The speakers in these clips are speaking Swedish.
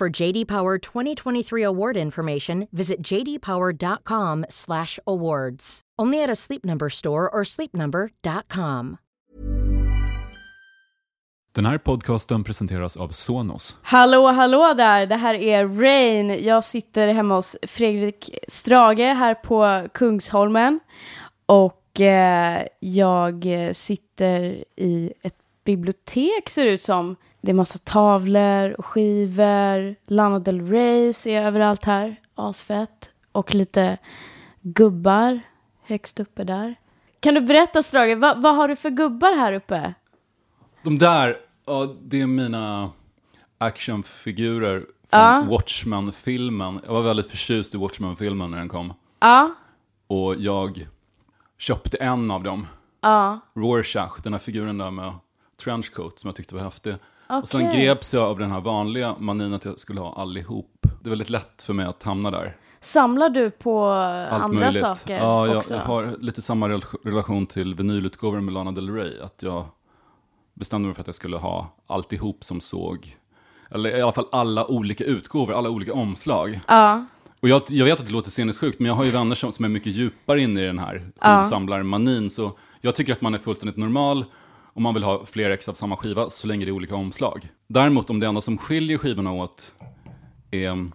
For JD Power 2023 award information, visit jdpower.com/awards. Only at a Sleep Number store or sleepnumber.com. Den här podcasten presenteras av Sonos. Hallå, hallå där! Det här är Rain. Jag sitter hemma hos Fredrik Strage här på Kungsholmen. Och eh, jag sitter i ett bibliotek ser det ut som. Det är massa tavlor och skivor. Lana Del Rey är överallt här. Asfett. Och lite gubbar högst uppe där. Kan du berätta Strage, vad, vad har du för gubbar här uppe? De där, ja, det är mina actionfigurer från Ja. Watchmen-filmen. Jag var väldigt förtjust i Watchmen-filmen när den kom. Ja, Och jag köpte en av dem. ja. Rorschach, den här figuren där med trenchcoat som jag tyckte var häftig. Och sen greps jag av den här vanliga manin att jag skulle ha allihop. Det är väldigt lätt för mig att hamna där. Samlar du på Allt andra möjligt. saker ja, jag, också? jag har lite samma rel- relation till vinylutgåvor med Lana Del Rey. Att jag bestämde mig för att jag skulle ha alltihop som såg, eller i alla fall alla olika utgåvor, alla olika omslag. Ja, Och jag, jag vet att det låter sinnessjukt, men jag har ju vänner som, som är mycket djupare inne i den här Ja. skivsamlarmanin. Så jag tycker att man är fullständigt normal om man vill ha fler ex av samma skiva, så länge det är olika omslag. Däremot om det enda som skiljer skivorna åt är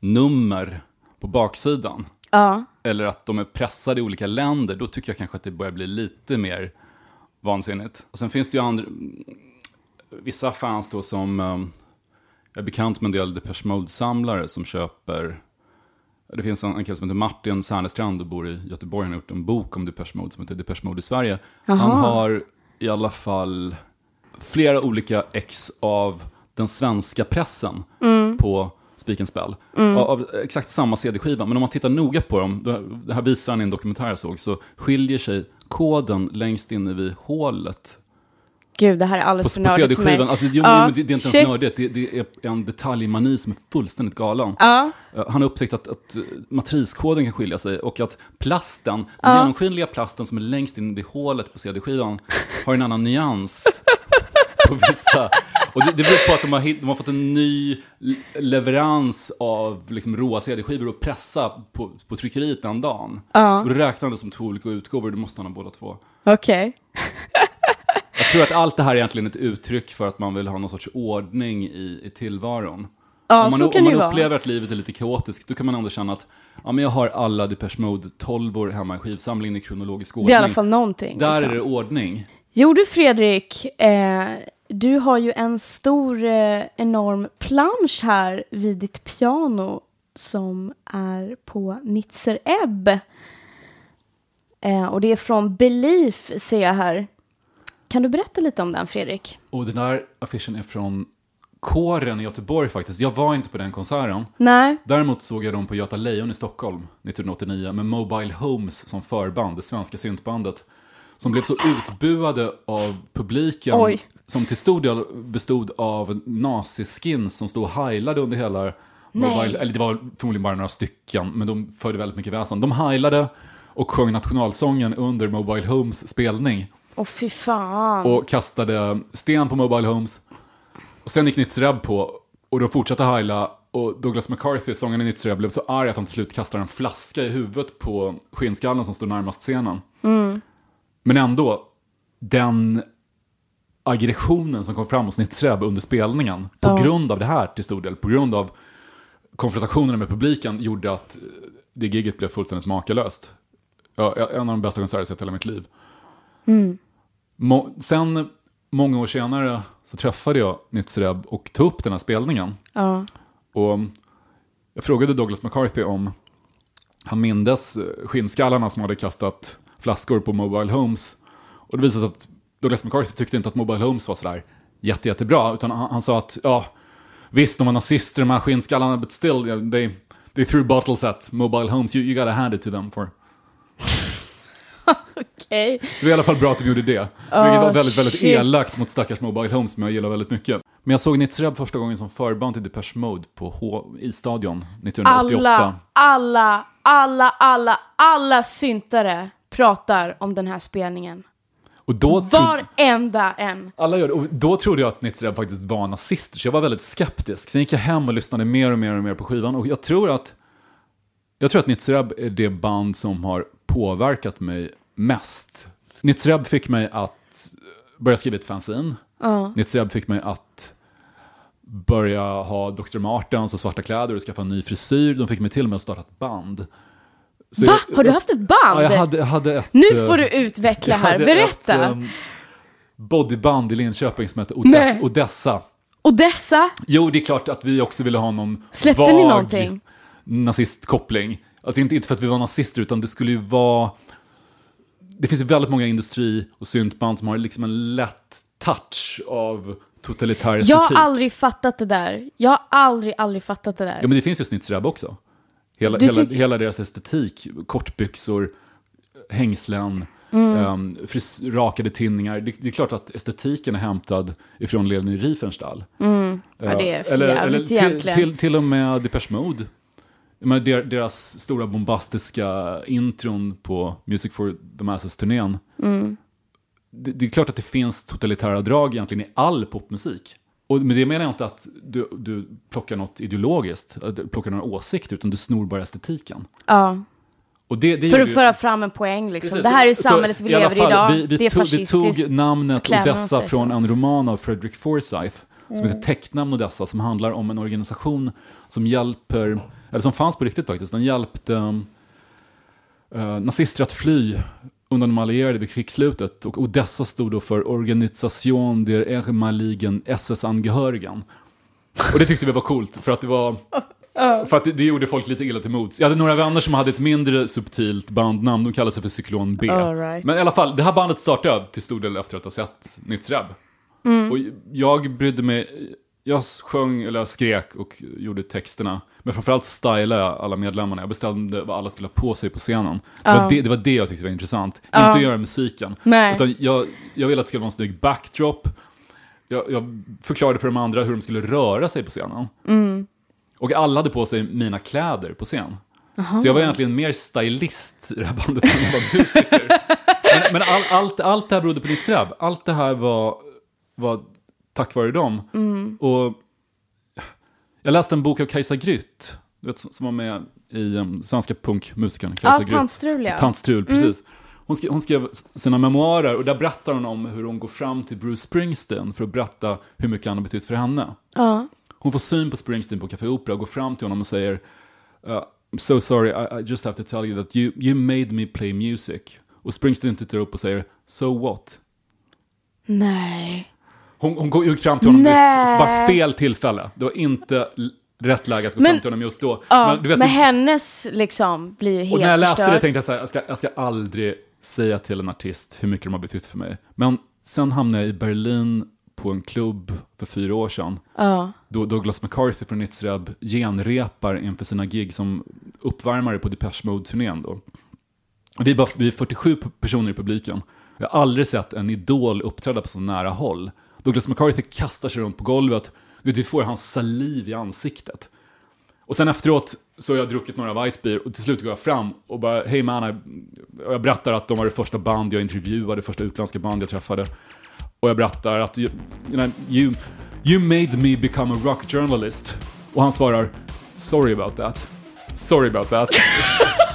nummer på baksidan, ja, eller att de är pressade i olika länder, då tycker jag kanske att det börjar bli lite mer vansinnigt. Och sen finns det ju andra, vissa fans då som jag är bekant med en del Depeche Mode-samlare som köper, det finns en, en kille som heter Martin Särnestrand och bor i Göteborg, han har gjort en bok om Depeche Mode som heter Depeche Mode i Sverige. Han har i alla fall flera olika ex av den svenska pressen på Speak and Spell. Av, av exakt samma CD-skiva, men om man tittar noga på dem, det här visar han i en dokumentär jag såg, så skiljer sig koden längst inne vid hålet gud det här är alldeles för nördigt för mig. CD-skivan. Alltså, det, Ja, det, det är inte shit. ens nördigt, det, det är en detaljmani som är fullständigt galen. Ja, Uh, Han har upptäckt att, att uh, matriskoden kan skilja sig och att plasten, den genomskinliga plasten som är längst in vid hålet på CD-skivan, har en annan nyans på vissa. Och det, det beror på att de har, hit, de har fått en ny le- leverans av liksom, råa CD-skivor att pressa på, på tryckeriet den dagen. Och det räknades som två olika utgåvor, det måste han ha båda två. okej. Jag tror att allt det här är egentligen ett uttryck för att man vill ha någon sorts ordning i, i tillvaron. Ja, om man, så kan om man ju vara. upplever att livet är lite kaotiskt, då kan man ändå känna att ja, men jag har alla Depeche Mode 12 hemma i skivsamlingen i kronologisk ordning. Det är i alla fall någonting. Där liksom. är det ordning. Jo du Fredrik, eh, du har ju en stor eh, enorm plansch här vid ditt piano som är på Nitzer Ebb. Eh, och det är från Belief ser jag här. Kan du berätta lite om den Fredrik? Och den där affischen är från Kåren i Göteborg faktiskt. Jag var inte på den konserten. Nej, Däremot såg jag dem på Göta Lejon i Stockholm 1989 med Mobile Homes som förband, det svenska syntbandet. som blev så utbuade av publiken. Oj. Som till stor del bestod av naziskins som stod och heilade under hela Mobile, eller det var förmodligen bara några stycken, men de förde väldigt mycket väsen. De heilade och sjöng nationalsången under Mobile Homes spelning Åh fy fan. och kastade sten på Mobile Homes. Och sen gick Nitzreb på och de fortsatte heila och Douglas McCarthy, sångaren i Nitzreb, blev så arg att han till slut kastade en flaska i huvudet på skinnskallen som stod närmast scenen. Men ändå, den aggressionen som kom fram hos Nitzreb under spelningen, på grund av det här till stor del, på grund av konfrontationerna med publiken, gjorde att det giget blev fullständigt makalöst. Ja, en av de bästa konserter jag sett i hela mitt liv. Må, sen, många år senare, så träffade jag Nitzreb och tog upp den här spelningen. Ja. Och jag frågade Douglas McCarthy om han mindes eh, skinnskallarna som hade kastat flaskor på Mobile Homes. Och det visade sig att Douglas McCarthy tyckte inte att Mobile Homes var sådär jätte, jättebra, utan han, han sa att ja, visst de var nazister de här skinnskallarna, but still, they, they threw bottles at Mobile Homes, you, you gotta hand it to them for. Okej. Det var i alla fall bra att de gjorde det. Vilket var väldigt, väldigt shit. elakt mot stackars Mobile Homes som jag gillar väldigt mycket. Men jag såg Nitzreb första gången som förband till Depeche Mode på H i stadion 1988. Alla, alla, alla, alla, alla syntare pratar om den här spelningen. Och då Varenda en. alla gör det. Och då trodde jag att Nitzreb faktiskt var nazist, så jag var väldigt skeptisk. Sen gick jag hem och lyssnade mer och mer och mer på skivan. Och jag tror att, jag tror att Nitzreb är det band som har påverkat mig mest. Nitzreb fick mig att börja skriva ett fanzine. Ja. Nitzreb fick mig att börja ha Dr. Martens och svarta kläder och skaffa en ny frisyr. De fick mig till och med att starta ett band. Så Va? jag- Har du haft ett band? Ja, jag hade, jag hade ett... Nu eh, får du utveckla jag här. hade Berätta. Ett, ehm, bodyband i Linköping som hette. Odessa. Odessa. Odessa? Jo, det är klart att vi också ville ha någon Släppte vag ni någonting? nazistkoppling. Alltså inte, inte för att vi var nazister, utan det skulle ju vara... Det finns väldigt många industri och syntband som har liksom en lätt touch av totalitär estetik. Jag har aldrig fattat det där. Jag har aldrig, aldrig fattat det där. Ja, men det finns ju Snittsrab också. Hela, hela, hela deras estetik, kortbyxor, hängslen, Mm. ehm, fris, rakade tinningar. Det, det är klart att estetiken är hämtad ifrån Leni Riefenstahl. Mm. Ja, det är för jävligt till, egentligen. till, till och med Depeche Mode. Der- deras stora bombastiska intron på Music for the Masses-turnén. Mm. Det, det är klart att det finns totalitära drag egentligen i all popmusik. Och med det menar jag inte att du, du plockar något ideologiskt, att du plockar några åsikter, utan du snor bara estetiken. Ja. Det, det För att ju- föra fram en poäng liksom. Precis, det här är samhället vi i lever i idag. Vi, vi, det är tog, vi fascistiskt. tog namnet Odessa från så. Mm. en roman av Frederick Forsyth, som heter Tecknamn Odessa, som handlar om en organisation som hjälper, eller som fanns på riktigt faktiskt, den hjälpte uh, nazister att fly undan de allierade vid krigsslutet. Och Odessa stod då för Organisation der ehemaligen SS-Angehörigen. Och det tyckte vi var coolt, för att det var... För att det, det gjorde folk lite illa till mods. Jag hade några vänner som hade ett mindre subtilt bandnamn, de kallade sig för Cyklon B. Right. Men i alla fall, det här bandet startade till stor del efter att ha sett Nytt Reb. Mm. Och jag brydde mig, jag sjöng, eller jag skrek och gjorde texterna. Men framförallt stylade jag alla medlemmarna. Jag bestämde vad alla skulle ha på sig på scenen. Det, var, det, det var det jag tyckte var intressant. Inte att göra musiken. Nej. Utan jag, jag ville att det skulle vara en snygg backdrop. Jag, jag förklarade för de andra hur de skulle röra sig på scenen. Mm. Och alla hade på sig mina kläder på scen. Så jag var egentligen mer stylist i det här bandet än jag var musiker. men men all, allt, allt det här berodde på Litz Reb. Allt det här var, var tack vare dem. Och jag läste en bok av Kajsa Grytt, vet, som var med i um, svenska punkmusikern Kajsa Ja, Grytt. Tant Strul, ja. Tant Strul, precis. Hon skrev, hon skrev sina memoarer och där berättar hon om hur hon går fram till Bruce Springsteen för att berätta hur mycket han har betytt för henne. Ja. Hon får syn på Springsteen på Café Opera och går fram till honom och säger uh, I'm so sorry, I, I just have to tell you that you, you made me play music. Och Springsteen tittar upp och säger So what? Nej. Hon, hon går- gick fram till honom vid Nej. f- bara fel tillfälle. Det var inte rätt läge att gå Men- fram till honom just då. Ja, Men du vet, men hennes liksom blir ju helt och när jag läste förstörd. det tänkte jag så här, jag ska, jag ska aldrig säga till en artist hur mycket de har betytt för mig. Men sen hamnade jag i Berlin på en klubb för fyra år sedan. Ja. då Douglas McCarthy från Nitzreb genrepar inför sina gig som uppvärmare på Depeche Mode-turnén då. Vi är, bara, vi är 47 p- personer i publiken. Jag har aldrig sett en idol uppträda på så nära håll. Douglas McCarthy kastar sig runt på golvet. Du vet, vi får hans saliv i ansiktet. Och sen efteråt så har jag druckit några Weissbier och till slut går jag fram och bara, hej man, och jag berättar att de var det första band jag intervjuade, det första utländska band jag träffade. Och jag berättar att, you, you, you made me become a rock journalist. Och han svarar, sorry about that. Sorry about that.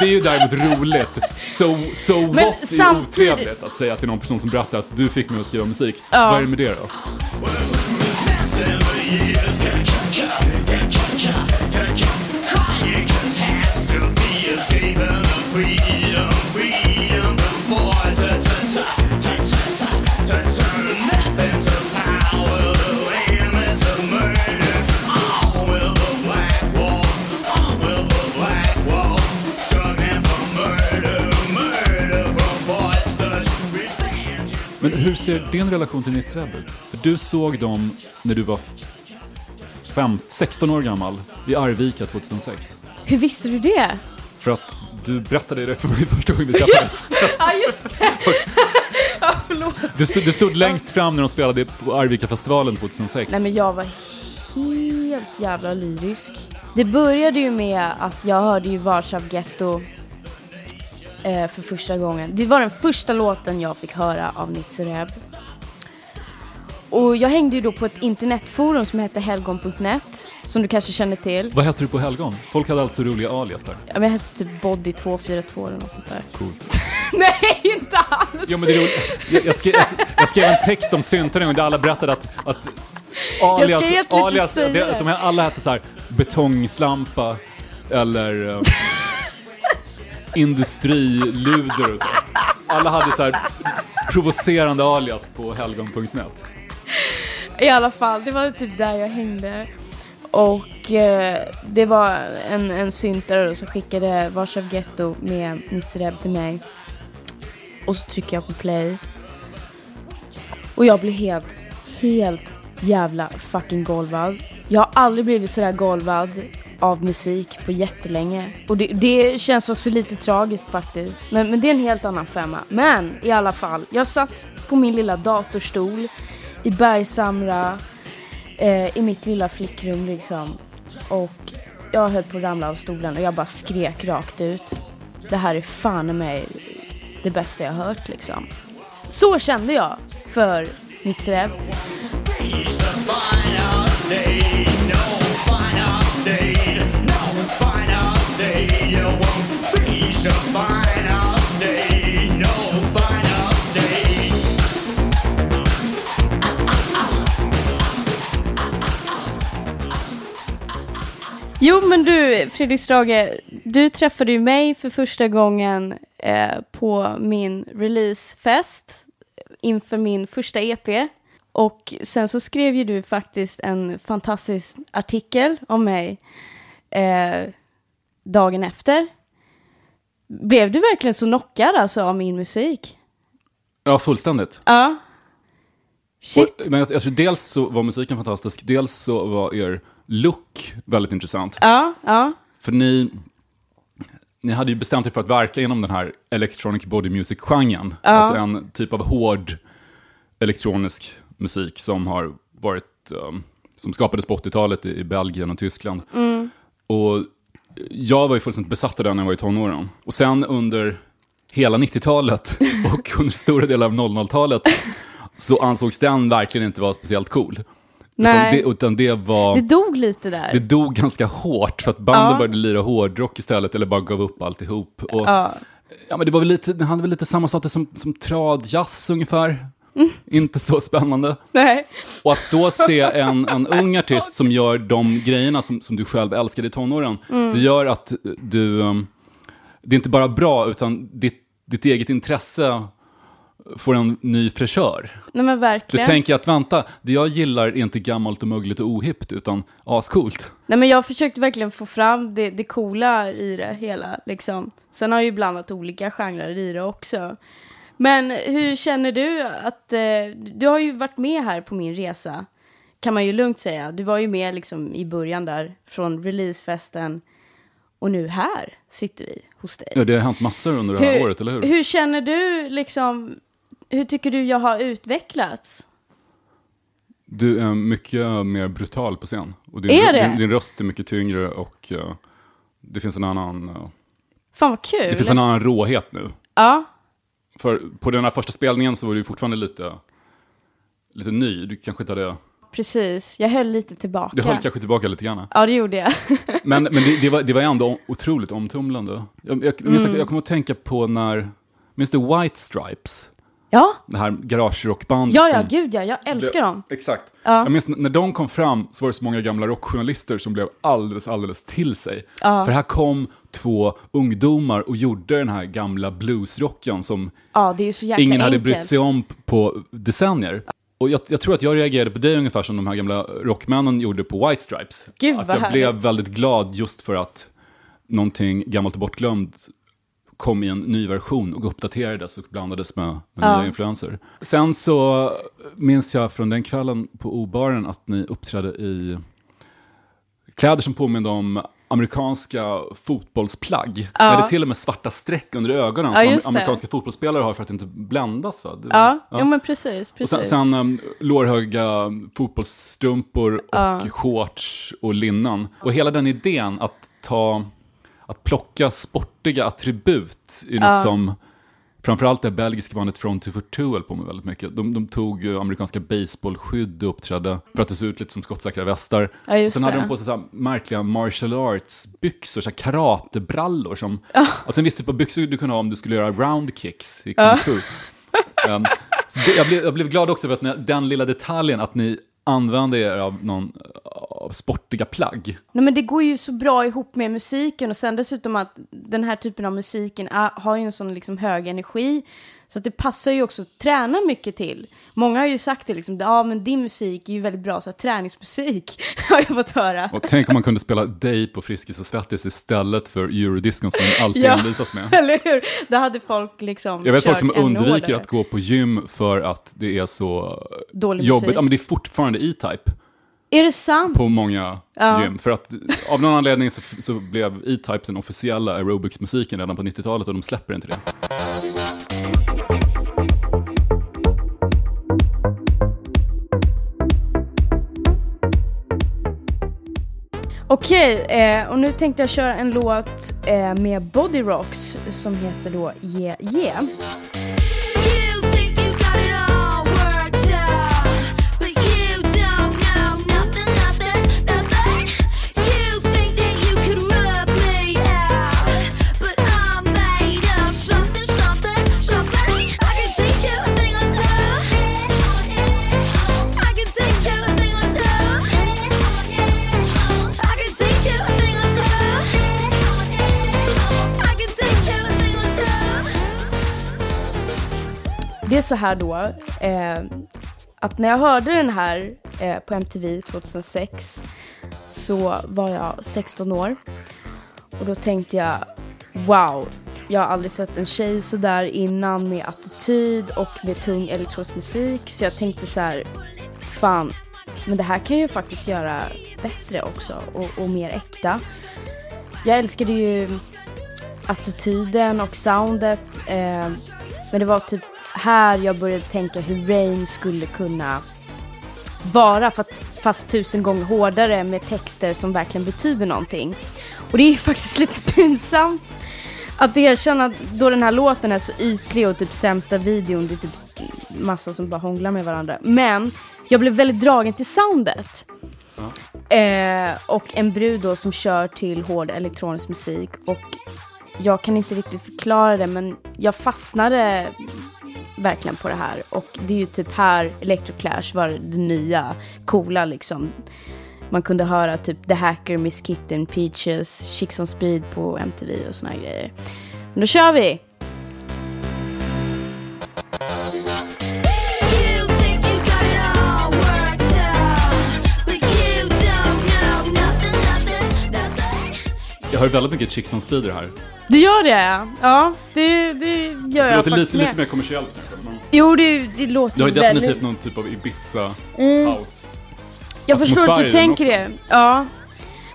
Det är ju däremot roligt. So, so what är samtidigt- otrevligt att säga till någon person som berättar att du fick mig att skriva musik. Ja. Vad är det med det då? Hur ser din relation till Nitzreb ut? För du såg dem när du var fem, 16 år gammal i Arvika 2006. Hur visste du det? För att du berättade det för mig första gången vi träffades. Ja, just det. ja, förlåt. Du stod, du stod längst fram när de spelade på Arvika-festivalen 2006. Nej, men jag var helt jävla lyrisk. Det började ju med att jag hörde ju Warszaw Ghetto eh, för första gången. Det var den första låten jag fick höra av Nitzereb. Och jag hängde ju då på ett internetforum som hette helgon.net, som du kanske känner till. Vad hette du på helgon? Folk hade alltså roliga alias där. Ja, men Jag hette typ Body242 eller något sånt där. Coolt. Nej, inte alls! Jo men det är roligt. Jag, jag, skrev, jag, jag skrev en text om syntar en gång där alla berättade att, att alias, alias säga det, de här, alla hette så här betongslampa eller uh, industriluder och så. Alla hade så här provocerande alias på helgon.net. I alla fall, det var typ där jag hängde. Och eh, det var en, en syntare som skickade Warszaw Ghetto med Nitzereb till mig. Och så trycker jag på play. Och jag blir helt, helt jävla fucking golvad. Jag har aldrig blivit sådär golvad av musik på jättelänge. Och det, det känns också lite tragiskt faktiskt. Men, men det är en helt annan femma. Men i alla fall, jag satt på min lilla datorstol i Bergshamra, eh, i mitt lilla flickrum liksom. Och jag höll på att ramla av stolen och jag bara skrek rakt ut. Det här är fan i mig det bästa jag hört liksom. Så kände jag för Nitzereb. Jo men du Fredrik Strage, du träffade ju mig för första gången eh, på min releasefest inför min första EP. Och sen så skrev ju du faktiskt en fantastisk artikel om mig eh, dagen efter. Blev du verkligen så knockad alltså av min musik? Ja, fullständigt. Ja. Shit. Och, men tror dels så var musiken fantastisk, dels så var er look väldigt intressant. Ja, ja. För ni, ni hade ju bestämt er för att verka inom den här electronic body music-genren. Alltså en typ av hård elektronisk musik som har varit, um, som skapades på 80-talet i, i Belgien och Tyskland. Och jag var ju fullständigt besatt av den när jag var i tonåren. Och sen under hela 90-talet och under stora delar av 00-talet så ansågs den verkligen inte vara speciellt cool. Nej. Utan det, utan det var... Det dog lite där. Det dog ganska hårt för att banden Ja. började lira hårdrock istället eller bara gav upp alltihop. Och, Ja. ja, men det var väl lite, det hade väl lite samma status som, som tradjazz ungefär. Mm. Inte så spännande. Nej. Och att då se en, en ung artist som gör de grejerna som, som du själv älskade i tonåren, Mm. det gör att du, um, det är inte bara bra, utan ditt, ditt eget intresse får en ny fräschör. Nej men Du verkligen. tänker att vänta, det jag gillar är inte gammalt och mögligt och ohippt, utan ascoolt. Nej men jag försökte verkligen få fram det, det coola i det hela liksom. Sen har jag ju blandat olika genrer i det också. Men hur känner du att, eh, du har ju varit med här på min resa, kan man ju lugnt säga. Du var ju med liksom i början där, från releasefesten Och nu här sitter vi hos dig. Ja, det har hänt massor under det här året, eller hur? Hur känner du liksom, hur tycker du jag har utvecklats? Du är mycket mer brutal på scen. Och din, Är det? Din, din röst är mycket tyngre och eh, det finns en annan... eh, Fan vad kul. det finns en annan råhet nu. Ja, För på den här första spelningen så var du fortfarande lite, lite ny. Du kanske inte hade... precis. Jag höll lite tillbaka. Du höll kanske tillbaka lite grann. Ja, det gjorde jag. Men, men det, det, var, det var ändå otroligt omtumlande. Jag, jag, Mm. att jag kommer att tänka på när... Minns du White Stripes? Ja, Det här garagerockbandet ja, ja, som... gud ja. Jag älskar dem. Exakt. Ja. Jag minns när de kom fram så var det så många gamla rockjournalister som blev alldeles, alldeles till sig. För här kom två ungdomar och gjorde den här gamla bluesrocken som Ja, det ingen hade enkelt. brytt sig om på decennier. Och jag, jag tror att jag reagerade på dig ungefär som de här gamla rockmännen gjorde på White Stripes. Gud, att jag härligt. blev väldigt glad just för att någonting gammalt och bortglömt kom i en ny version och uppdaterades och blandades med, med Ja. nya influenser. Sen så minns jag från den kvällen på O-baren att ni uppträdde i kläder som påminner om amerikanska fotbollsplagg. Ja. Där det till och med svarta streck under ögonen Ja, som just det. amerikanska fotbollsspelare har för att inte bländas. Va? Det- Ja, Jo, men precis. och precis. sen, sen um, lårhöga fotbollsstrumpor och Ja. shorts och linnen. Och hela den idén att ta, att plocka sportiga attribut i något Ja. som framförallt det belgiska bandet Front 242 höll på med väldigt mycket. De, de tog amerikanska baseballskydd och uppträdde för att det såg ut lite som skottsäkra västar. Ja, Sen hade det. de på sig så märkliga martial arts-byxor, så karatebrallor. Som, Alltså en viss typ av byxor du kunde ha om du skulle göra round kicks i kung fu. Um, så det, jag, blev, jag blev glad också över att ni, den lilla detaljen att ni använde er av någon av sportiga plagg. Nej men det går ju så bra ihop med musiken och sen dessutom att den här typen av musiken är, har ju en sån liksom hög energi. Så det passar ju också att träna mycket till. Många har ju sagt det liksom, ja men din musik är ju väldigt bra så här, träningsmusik, har jag fått höra. Och tänk om man kunde spela dig på Friskis och Svettis istället för eurodiscon som man alltid Ja. envisas med. Eller hur? Då hade folk liksom Jag vet folk som undviker att gå på gym för att det är så Dålig jobbigt. musik. Ja, men det är fortfarande E-Type Är det sant? på många Ja. gym. För att av någon anledning så, så blev E-Type den officiella aerobics-musiken redan på 90-talet och de släpper inte det. Okej, eh, och nu tänkte jag köra en låt eh, med Body Rocks som heter då Yeah Yeah. Det är så här då, eh, att när jag hörde den här eh, på MTV 2006 så var jag 16 år. Och då tänkte jag, wow, jag har aldrig sett en tjej så där innan med attityd och med tung elektronisk musik. Så jag tänkte så här, fan, men det här kan jag ju faktiskt göra bättre också och, och mer äkta. Jag älskade ju attityden och soundet. Eh, men det var typ här jag började tänka hur Rain skulle kunna vara fast, fast tusen gånger hårdare med texter som verkligen betyder någonting. Och det är ju faktiskt lite pinsamt att erkänna att då den här låten är så ytlig och typ sämsta videon, det är typ massa som bara hånglar med varandra. Men jag blev väldigt dragen till soundet. Eh, och en brud då som kör till hård elektronisk musik och jag kan inte riktigt förklara det men jag fastnade verkligen på det här och det är ju typ här Electroclash var det nya coola liksom. Man kunde höra typ The Hacker, Miss Kitten, Peaches, Chicks on Speed på MTV och såna här grejer. Men då kör vi! Jag hör väldigt mycket Chicks on Speed i det här. Du gör det? Ja, det, det gör Det jag låter faktiskt lite, med. lite mer kommersiellt. Men Jo, det, det låter det har ju ju definitivt väldigt... någon typ av Ibiza Mm. Jag förstår att du tänker det. Ja.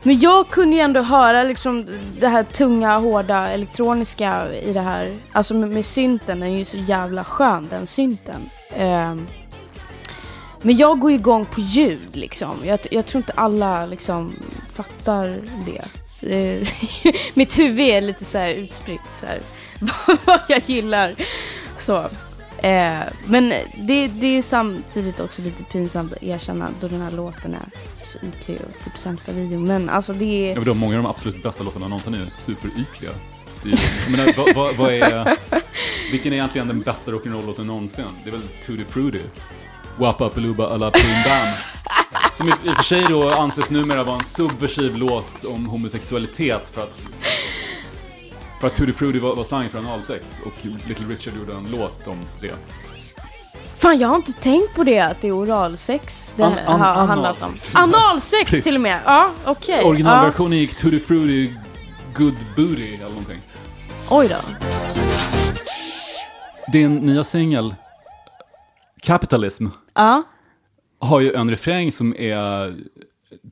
Men jag kunde ju ändå höra liksom det här tunga, hårda elektroniska i det här. Alltså med, med synten, den är ju så jävla skön den synten. Ehm, men jag går ju igång på ljud liksom. Jag, jag tror inte alla liksom fattar det. Eh, Mitt huvud är lite så här utspritt så här. vad jag gillar. Så. Eh, men det, det är ju samtidigt också lite pinsamt att erkänna då den här låten är så ytlig och typ sämsta videon. Men alltså det är... vet, inte, många av de absolut bästa låtarna någonsin är superytliga. Är- Jag menar, vad, vad, vad är, vilken är egentligen den bästa rock'n'roll-låten någonsin? Det är väl Tutti Frutti? Wappa Paluba Alla Pum Bam. Som i, i och för sig då anses numera vara en subversiv låt om homosexualitet för att för att Tutti Frutti var, var slang för analsex och Little Richard gjorde en låt om det. Fan jag har inte tänkt på det att det är oralsex det An- an- har handlat om. analsex till och med. Analsex till och med! Ja, okej. Originalversionen gick Tutti Frutti Good Booty eller någonting. Ja. Oj då. Din nya singel Capitalism Ja. har ju en refräng som är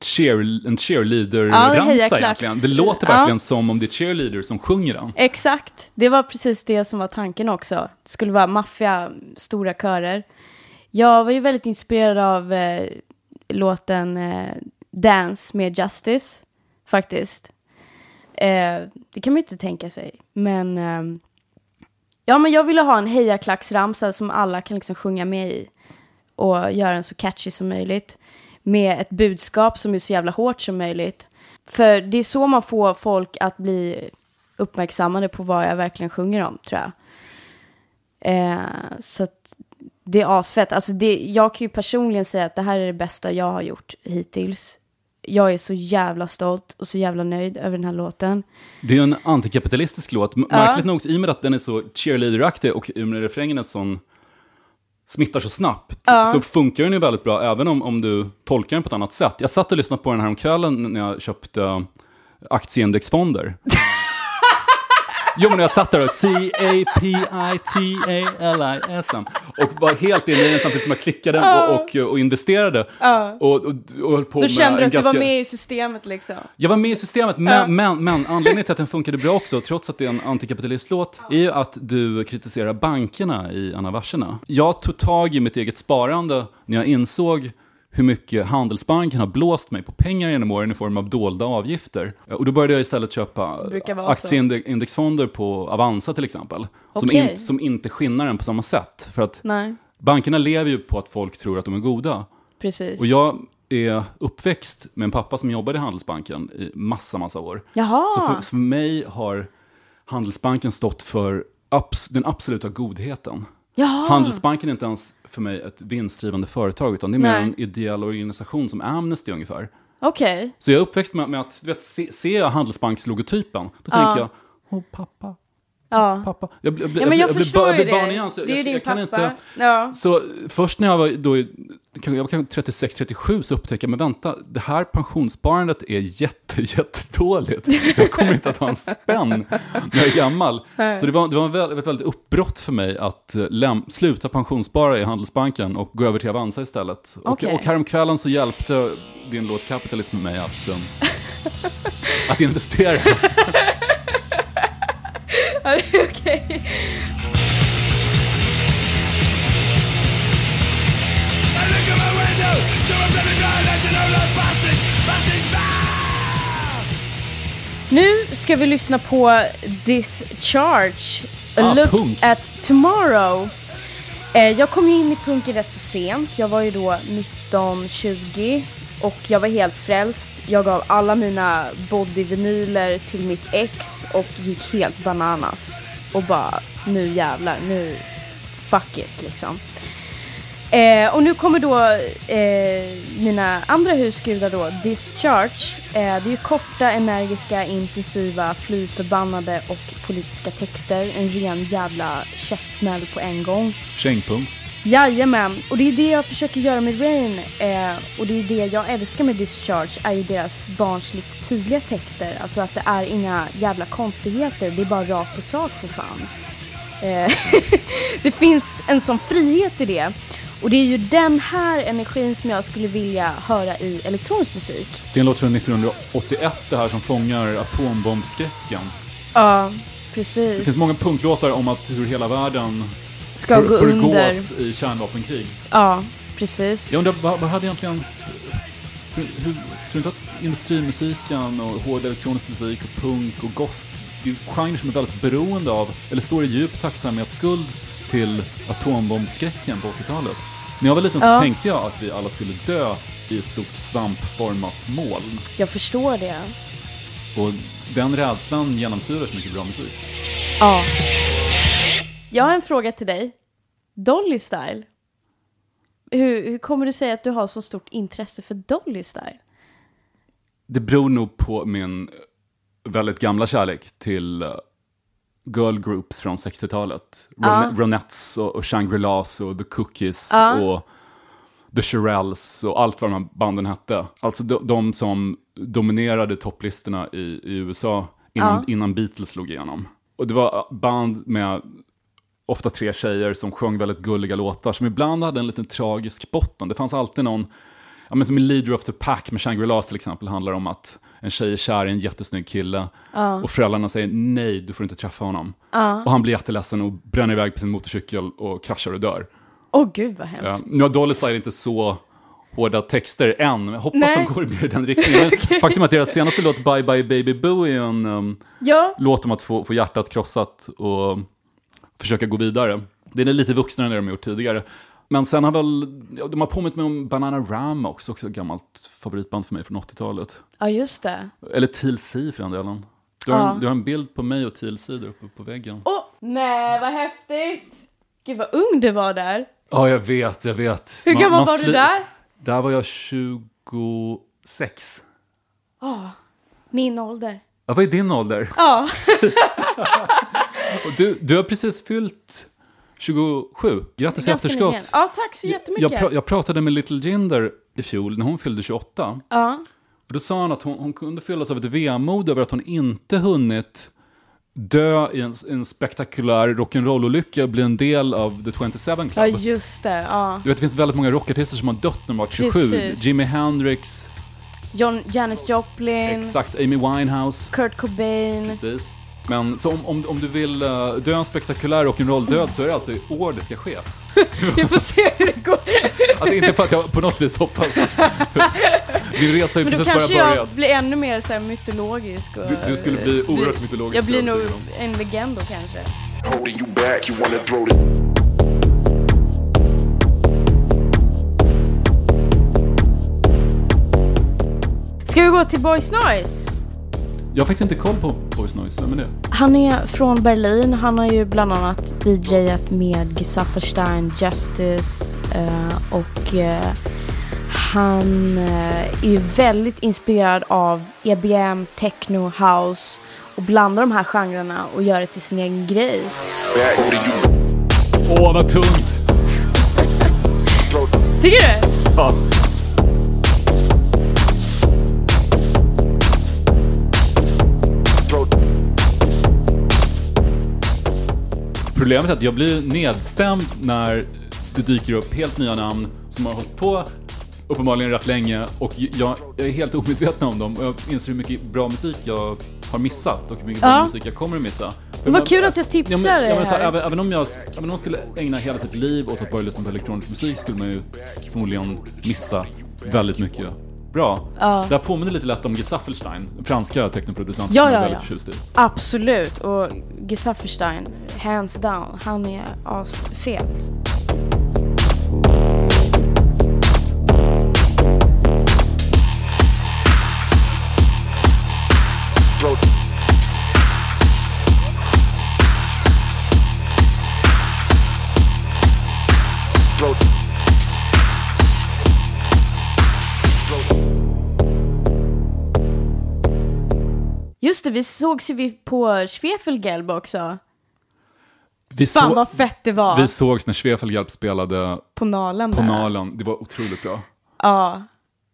cheer, en Ja, cheerleader-ramsa hejaklacks. egentligen. Det låter Ja. verkligen som om det är cheerleader som sjunger den. Exakt, det var precis det som var tanken också. Det skulle vara maffia, stora körer. Jag var ju väldigt inspirerad av eh, låten eh, Dance med Justice, faktiskt. Eh, det kan man ju inte tänka sig, men... ehm, ja, men jag ville ha en hejaklacksramsa som alla kan liksom sjunga med i. Och göra den så catchy som möjligt. Med ett budskap som är så jävla hårt som möjligt. För det är så man får folk att bli uppmärksammade på vad jag verkligen sjunger om, tror jag. Eh, så att det är asfett. Alltså det, jag kan ju personligen säga att det här är det bästa jag har gjort hittills. Jag är så jävla stolt och så jävla nöjd över den här låten. Det är ju en antikapitalistisk låt. M- Ja. Märkligt nog, i och med att den är så cheerleaderaktig och i och med refrängen är sån smittar så snabbt, Ja. så funkar den ju väldigt bra, även om, om du tolkar den på ett annat sätt. Jag satt och lyssnade på den här om kvällen när jag köpte aktieindexfonder. Jo, men jag satt där och C-A-P-I-T-A-L-I-S-M och var helt inne i den samtidigt som jag klickade och, och, och investerade. Och, och, och höll på Då med kände du att du var med i systemet liksom. jag var med i systemet, men, men, men anledningen till att den funkade bra också, trots att det är en antikapitalistlåt, är ju att du kritiserar bankerna i en av verserna. Jag tog tag i mitt eget sparande när jag insåg hur mycket Handelsbanken har blåst mig på pengar genom åren i form av dolda avgifter. Och då började jag istället köpa aktieindexfonder på Avanza till exempel. Som, Okej. in, som inte skinnar den på samma sätt. För att Nej, bankerna lever ju på att folk tror att de är goda. precis. Och jag är uppväxt med en pappa som jobbade i Handelsbanken i massa, massa år. Jaha, Så för, för mig har Handelsbanken stått för abs- den absoluta godheten. Jaha. Handelsbanken är inte ens för mig ett vinstdrivande företag, utan det är mer Nej. en ideell organisation som Amnesty ungefär. okej. Så jag är uppväxt med, med att, du vet, se, ser jag Handelsbankslogotypen, då Ja. tänker jag, åh pappa, Ja. pappa. Jag, blir- jag, blir- ja, men jag, blir- blir förstår ba- jag blir barn igen, så det är jag, din jag kan pappa. inte... Ja. Så först när jag var då, i- jag var kanske 36-37 så upptäckte jag, men vänta, det här pensionssparandet är jätte, jättedåligt. Jag kommer inte att ha en spänn när jag är gammal. Så det var, det var väldigt, ett väldigt uppbrott för mig att eh, läm, sluta pensionsspara i Handelsbanken och gå över till Avanza istället. Och, Okej. och häromkvällen så hjälpte din låt Capitalism mig att, eh, att investera. Ja, det Nu ska vi lyssna på Discharge, A Ah, Look punk. at Tomorrow. Eh, jag kom ju in i punken rätt så sent. Jag var ju då 19-20 och jag var helt frälst. Jag gav alla mina bodyvinyler till mitt ex och gick helt bananas. Och bara, nu jävlar, nu fuck it liksom. Eh, och nu kommer då eh, mina andra husgudar då, Discharge. Eh, det är korta, energiska, intensiva, fly förbannade och politiska texter. En ren jävla käftsmäll på en gång. Kängpunk. Jajamän, och det är det jag försöker göra med Rain. Eh, och det är det jag älskar med Discharge, är ju deras barnsligt tydliga texter. Alltså att det är inga jävla konstigheter, det är bara rakt på sak för fan. Eh, det finns en sån frihet i det. Och det är ju den här energin som jag skulle vilja höra i elektronisk musik. Det är en låt från 1981 det här som fångar atombombskräcken. Ja, Det precis. finns många punktlåtar om att hur hela världen Ska för, gå under. förgås i kärnvapenkrig. Ja, precis. Jag undrar, vad, vad hade egentligen... Tror, hur, tror inte att industrimusiken och hård elektronisk musik och punk och goth, det är genrer som är väldigt beroende av, eller står i djup tacksamhetsskuld till atombombskräcken på 80-talet. När jag var liten så Ja. tänkte jag att vi alla skulle dö i ett stort svampformat moln. Jag förstår det. Och den rädslan genomsyrar så mycket bra musik. Ja. Jag har en fråga till dig. Dolly Style. Hur, hur kommer det sig att du har så stort intresse för Dolly Style? Det beror nog på min väldigt gamla kärlek till eh, girl groups från 60-talet. Ron- Ronettes och, och Shangri-Las och The Cookies Ja. och The Shirelles och allt vad de här banden hette. Alltså de, de som dominerade topplistorna i, i USA innan, innan Beatles slog igenom. Och det var band med ofta tre tjejer som sjöng väldigt gulliga låtar som ibland hade en liten tragisk botten. Det fanns alltid någon, ja men som i Leader of the Pack med Shangri-Las till exempel, handlar om att en tjej är kär i en jättesnygg kille och föräldrarna säger nej, du får inte träffa honom. Och han blir jätteledsen och bränner iväg på sin motorcykel och kraschar och dör. Åh gud vad Ja, hemskt. nu har Dolly Style inte så hårda texter än, men jag hoppas Nej. de går mer i den riktningen. Men Faktum är att deras senaste låt, Bye Bye Baby Boo, är en um, Ja, låt om att få, få hjärtat krossat och försöka gå vidare. Den är lite vuxnare än det de gjort tidigare. Men sen har väl, ja, de har påmint mig om Banana Ram också, ett gammalt favoritband för mig från 80-talet. ja just det. Eller TLC för den delen. Du har, Ja. en, du har en bild på mig och TLC där uppe på väggen. Åh, nej vad häftigt! Gud vad ung du var där. Ja, jag vet, jag vet. Hur Man- gammal var du där? Där var jag 26. Min ålder. Ja, vad är din ålder? Ja, Och Du, du har precis fyllt 27. Grattis i efterskott. Ja, tack så jättemycket. Jag, pra- jag pratade med Little Jinder i fjol när hon fyllde 28. Ja, Och då sa hon att hon, hon kunde fyllas av ett vemod över att hon inte hunnit dö i en, en spektakulär rock'n'roll-olycka och bli en del av The 27 Club. ja just det. Ja. Du vet, det finns väldigt många rockartister som har dött när de var 27. Precis. Jimi Hendrix, John, Janis Joplin, exakt, Amy Winehouse. Kurt Cobain. Precis. Men så om, om, om du vill uh, dö en spektakulär rock'n'roll-död så är det alltså i år det ska ske. Vi får se hur det går. Alltså inte för att jag på något vis hoppas. Din resa har ju Men då precis bara kanske jag börjat. blir ännu mer så här mytologisk. Och, Du, du skulle bli oerhört mytologisk. Jag blir nog en legend då kanske. Holding you back, you wanna throw the Ska vi gå till Boys Noise? Jag har faktiskt inte koll på Boys Noise, vem är det? Han är från Berlin. Han har ju bland annat DJat med Gesafferstein, Justice eh, och eh, han eh, är ju väldigt inspirerad av EBM, techno, house och blandar de här genrerna och gör det till sin egen grej. Åh, vad tungt! Tycker du? Ja. Problemet är att jag blir nedstämd när det dyker upp helt nya namn som har hållit på uppenbarligen rätt länge och jag, är helt omedveten om dem och jag inser hur mycket bra musik jag har missat och hur mycket Ja. bra musik jag kommer att missa. För Vad kul att jag tipsar Ja, men, dig men här, här. även, även, om jag, även om man skulle ägna hela sitt liv åt att bara lyssna på elektronisk musik skulle man ju förmodligen missa väldigt mycket bra. Ja. Det här påminner lite lätt om Gesaffelstein, franska technoproducenten Ja, som jag ja, är väldigt förtjust i. Absolut. Och Gesafferstein, hands down, han är asfet. Det, vi sågs ju på Schwefelgelb också. Vi, Fan så, vad fett det var. vi sågs när Schwefelgelb spelade på Nalen på. Nalen. Det var otroligt bra. Ja.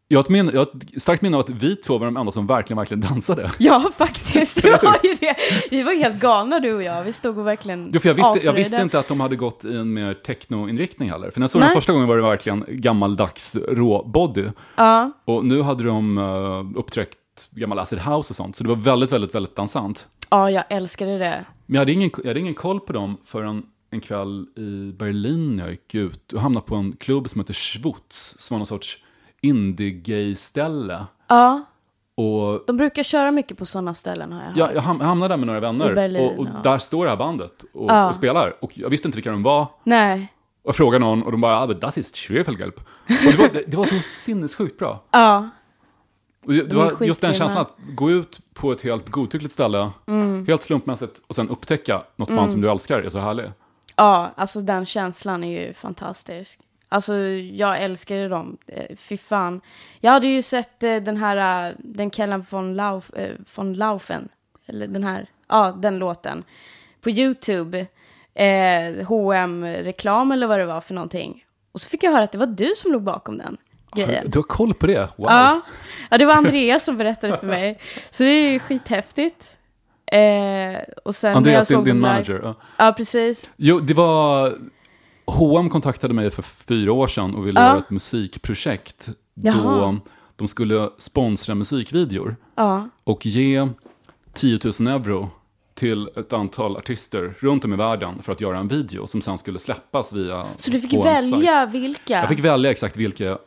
Jag har, ett minne, jag har ett starkt minne av att vi två var de enda som verkligen, verkligen dansade. Ja, faktiskt. Det var ju det. Vi var helt galna du och jag. Vi stod och verkligen Jo, för jag, visste, jag visste inte att de hade gått i en mer techno-inriktning heller. För när jag såg Nej. den första gången var det verkligen gammaldags rå-body. Ja, Och nu hade de uh, uppträckt gammal acid house och sånt. Så det var väldigt, väldigt, väldigt dansant. ja, jag älskade det. Men jag hade ingen, jag hade ingen koll på dem förrän en kväll i Berlin när jag gick ut och hamnade på en klubb som heter Schwutz, som var någon sorts indie-gay-ställe. Ja, Och de brukar köra mycket på sådana ställen har jag hört. jag, jag ham- hamnade där med några I vänner Berlin, och, och ja. där står det här bandet och, Ja. och spelar. Och jag visste inte vilka de var. Nej. Och jag frågade någon och de bara, ah, das ist Schwefelgelb. Och det var, det, det var så sinnessjukt bra. Ja, det, var just den känslan att gå ut på ett helt godtyckligt ställe, Mm. helt slumpmässigt, och sen upptäcka något band som du älskar är så härlig. ja, alltså den känslan är ju fantastisk. Alltså jag älskade dem, Eh, fy fan. Jag hade ju sett eh, den här, eh, den Kellen von, Lauf, von Laufen, eller den här, ja den låten, på YouTube. Eh, hm reklam eller vad det var för någonting. Och så fick jag höra att det var du som låg bakom den grejen. Du har koll på det? Wow. Ja. ja, det var Andreas som berättade för mig. Så det är ju skithäftigt. Eh, och sen Andreas, din, din manager. Ja. Ja, precis. Jo, det var... H&M kontaktade mig för fyra år sedan och ville Ja. göra ett musikprojekt. Då Jaha. de skulle sponsra musikvideor Ja. och ge 10 000 euro till ett antal artister runt om i världen för att göra en video som sen skulle släppas via Så du fick välja vilka? Jag fick välja exakt vilka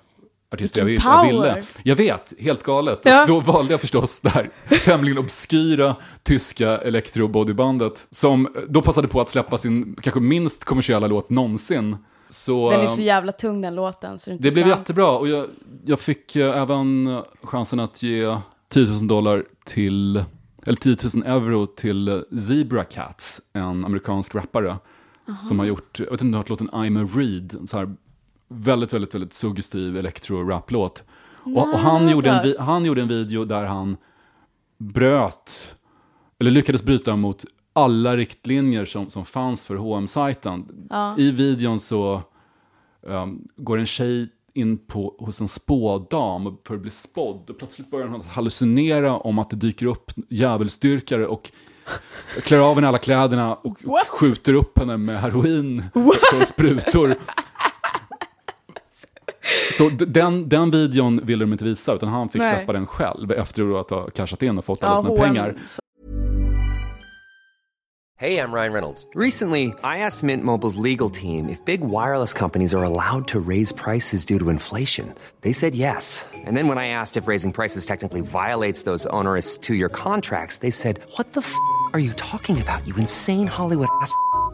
artister jag, jag ville. Jag vet, helt galet. Ja. Och då valde jag förstås det här tämligen obskyra tyska elektrobodybandet som då passade på att släppa sin kanske minst kommersiella låt någonsin. Så, Den är så jävla tung den låten. Så det, det blev sant. jättebra och jag, jag fick eh, även chansen att ge 10 000 dollar till, eller 10 000 euro till eh, Zebra Cats, en amerikansk rappare som har gjort, jag vet inte om du har hört låten I'm a Reed, en så här väldigt, väldigt, väldigt suggestiv elektro-rap-låt. Och, och han, gjorde en, han gjorde en video där han bröt, eller lyckades bryta mot alla riktlinjer som, som fanns för hm sajten I videon så um, går en tjej in på, hos en spådam för att bli spådd och plötsligt börjar hon hallucinera om att det dyker upp djävulsdyrkare och klär av henne alla kläderna och, och What? skjuter upp henne med heroin från sprutor. Så den, den videon ville de inte visa, utan han fick Nej. släppa den själv efter att ha cashat in och fått alla Ja, sina pengar. Hey, I'm Ryan Reynolds. Recently, I asked Mint Mobile's legal team if big wireless companies are allowed to raise prices due to inflation. They said yes. And then when I asked if raising prices technically violates those onerous two year contracts, they said, What the f are you talking about, you insane Hollywood ass?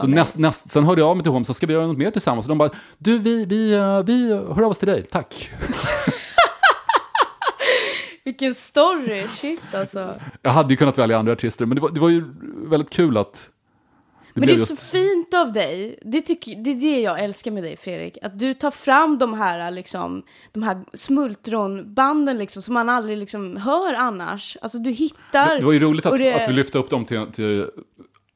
Så näst, näst, sen hörde jag av mig till H&M, så ska vi göra något mer tillsammans. Och de bara, du vi, vi, eh, vi hör av oss till dig, tack. Vilken story, shit alltså. Jag hade ju kunnat välja andra artister, men det var, det var ju väldigt kul att... Det Men det är blev så just- fint av dig. Det, tycker, det är det jag älskar med dig Fredrik. Att du tar fram de här, liksom, de här smultronbanden liksom, som man aldrig liksom, hör annars. Alltså du hittar... Det, det var ju roligt att, det- att vi lyfte upp dem till, till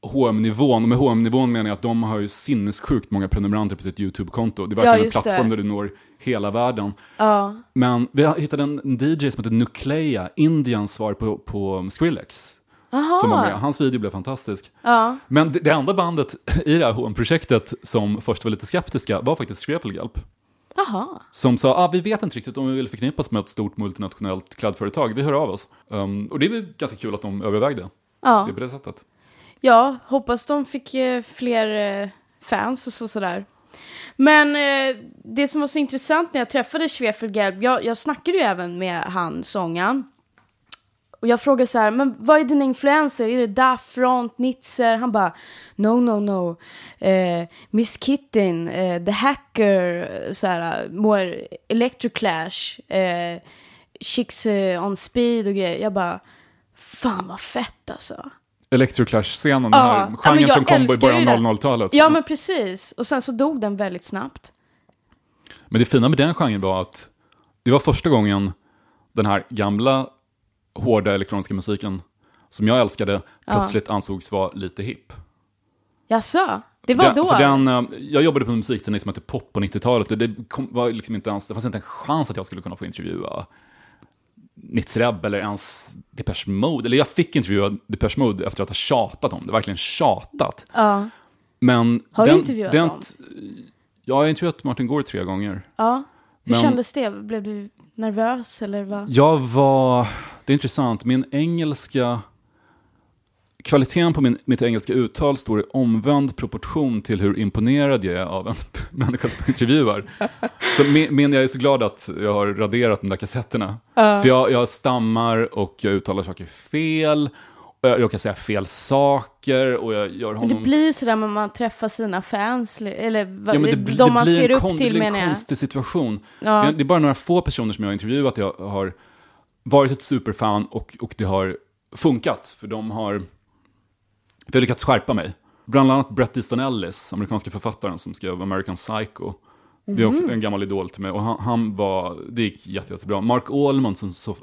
H&M-nivån. Och med H&M-nivån menar jag att de har ju sinnessjukt många prenumeranter på sitt YouTube-konto. Det är verkligen en just det. plattform där du når hela världen. Ja. Men vi hittade en DJ som heter Nucleya, Indiens svar på, på Skrillex. Aha. Som var med. Hans video blev fantastisk. Ja. Men det, det andra bandet i det här H&M-projektet som först var lite skeptiska var faktiskt Schwefelgelb. Jaha. Som sa, ah, vi vet inte riktigt om vi vill förknippas med ett stort multinationellt klädföretag, vi hör av oss. Um, och det är väl ganska kul att de övervägde Ja. det på det sättet. Ja, hoppas de fick eh, fler eh, fans och så, sådär. Men eh, det som var så intressant när jag träffade Schwefelgelb, jag, jag snackade ju även med han, sångaren. Och jag frågade så här, men vad är dina influenser? Är det Daft, Front, Nitzer? Han bara, no, no, no. Eh, Miss Kitten, eh, The Hacker, eh, så här, more Electroclash, eh, Chicks eh, on Speed och grejer. Jag bara, fan vad fett alltså. Electroclash-scenen, den Ja, här genren som kom i början av 00-talet. Ja, men precis. Och sen så dog den väldigt snabbt. Men det fina med den genren var att det var första gången den här gamla hårda elektroniska musiken som jag älskade plötsligt ansågs vara lite hipp. Jaså? Det var Den- då? För den, eh, jag jobbade på en musiktidning som hette Pop på 90-talet och det kom, var liksom inte ens, det fanns inte en chans att jag skulle kunna få intervjua Nitzreb eller ens Depeche Mode. Eller jag fick intervjua Depeche Mode efter att ha tjatat om det, verkligen tjatat. Ja. Men Har du den, intervjuat den, dem? Ja, jag har intervjuat Martin Gore tre gånger. Ja. Hur Men- kändes det? Blev du nervös eller vad? Jag var, det är intressant, min engelska, kvaliteten på min, mitt engelska uttal står i omvänd proportion till hur imponerad jag är av en människa som intervjuar. Så min, min, jag är så glad att jag har raderat de där kassetterna. För jag, jag stammar och jag uttalar saker fel. Och jag råkar säga fel saker och jag gör Men det honom... blir ju sådär när man träffar sina fans, eller Ja, men det, de det man ser upp till Det blir menar en jag. konstig situation. Ja. Det, det är bara några få personer som jag har intervjuat jag har varit ett superfan och, och det har funkat. För de har, för jag har lyckats skärpa mig. Bland annat Bret Easton Ellis, amerikanska författaren som skrev American Psycho. Det är också Mhm. en gammal idol till mig och han, han var, det gick jätte, jättebra. Mark Allman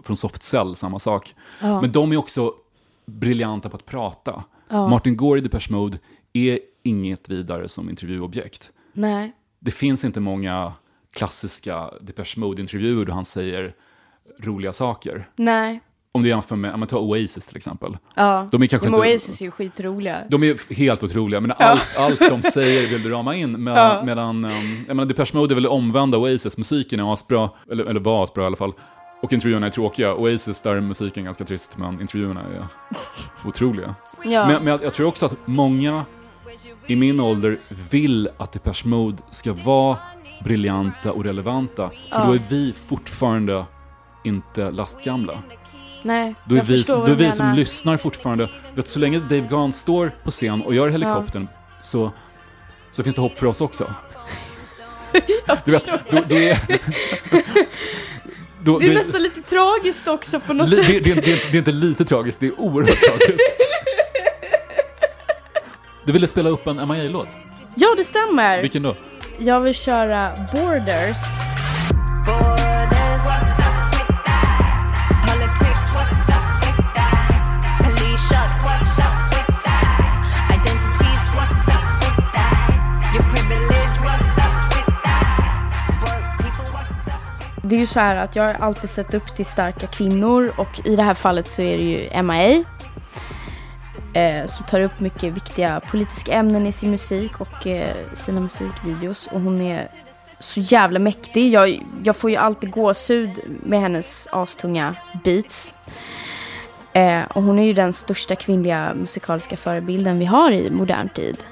från Soft Cell, samma sak. Men de är också briljanta på att prata. Martin Gore i Depeche Mode är inget vidare som intervjuobjekt. Nej. Det finns inte många klassiska Depeche Mode-intervjuer där han säger roliga saker. Nej. Om du jämför med, om man tar Oasis till exempel. Ja. De är kanske Men inte- Oasis är ju skitroliga. De är helt otroliga, men allt, allt de säger vill du rama in. Med, Medan, um, jag menar, Depeche Mode är väl omvända Oasis, musiken är asbra, eller, eller var asbra i alla fall. Och intervjuerna är tråkiga. Oasis, där är musiken ganska trist, men intervjuerna är otroliga. Ja. Men, men jag, jag tror också att många i min ålder vill att Depeche Mode ska vara briljanta och relevanta. För då är vi fortfarande inte lastgamla. Nej, Då är jag vi, förstår då vad är du vi som menar. lyssnar fortfarande, vet, så länge Dave Gahan står på scen och gör helikoptern så, så finns det hopp för oss också. du vet, då, då är... då, Det är då nästan lite tragiskt också på något li, sätt. det, det, det, det är inte lite tragiskt, det är oerhört tragiskt. Du ville spela upp en MIA-låt. Ja, det stämmer. Vilken då? Jag vill köra Borders. Borders, Det är ju så här att jag har alltid sett upp till starka kvinnor och i det här fallet så är det ju MIA. Eh, som tar upp mycket viktiga politiska ämnen i sin musik och eh, sina musikvideos. Och hon är så jävla mäktig. Jag, jag får ju alltid gåshud med hennes astunga beats. Eh, och hon är ju den största kvinnliga musikaliska förebilden vi har i modern tid.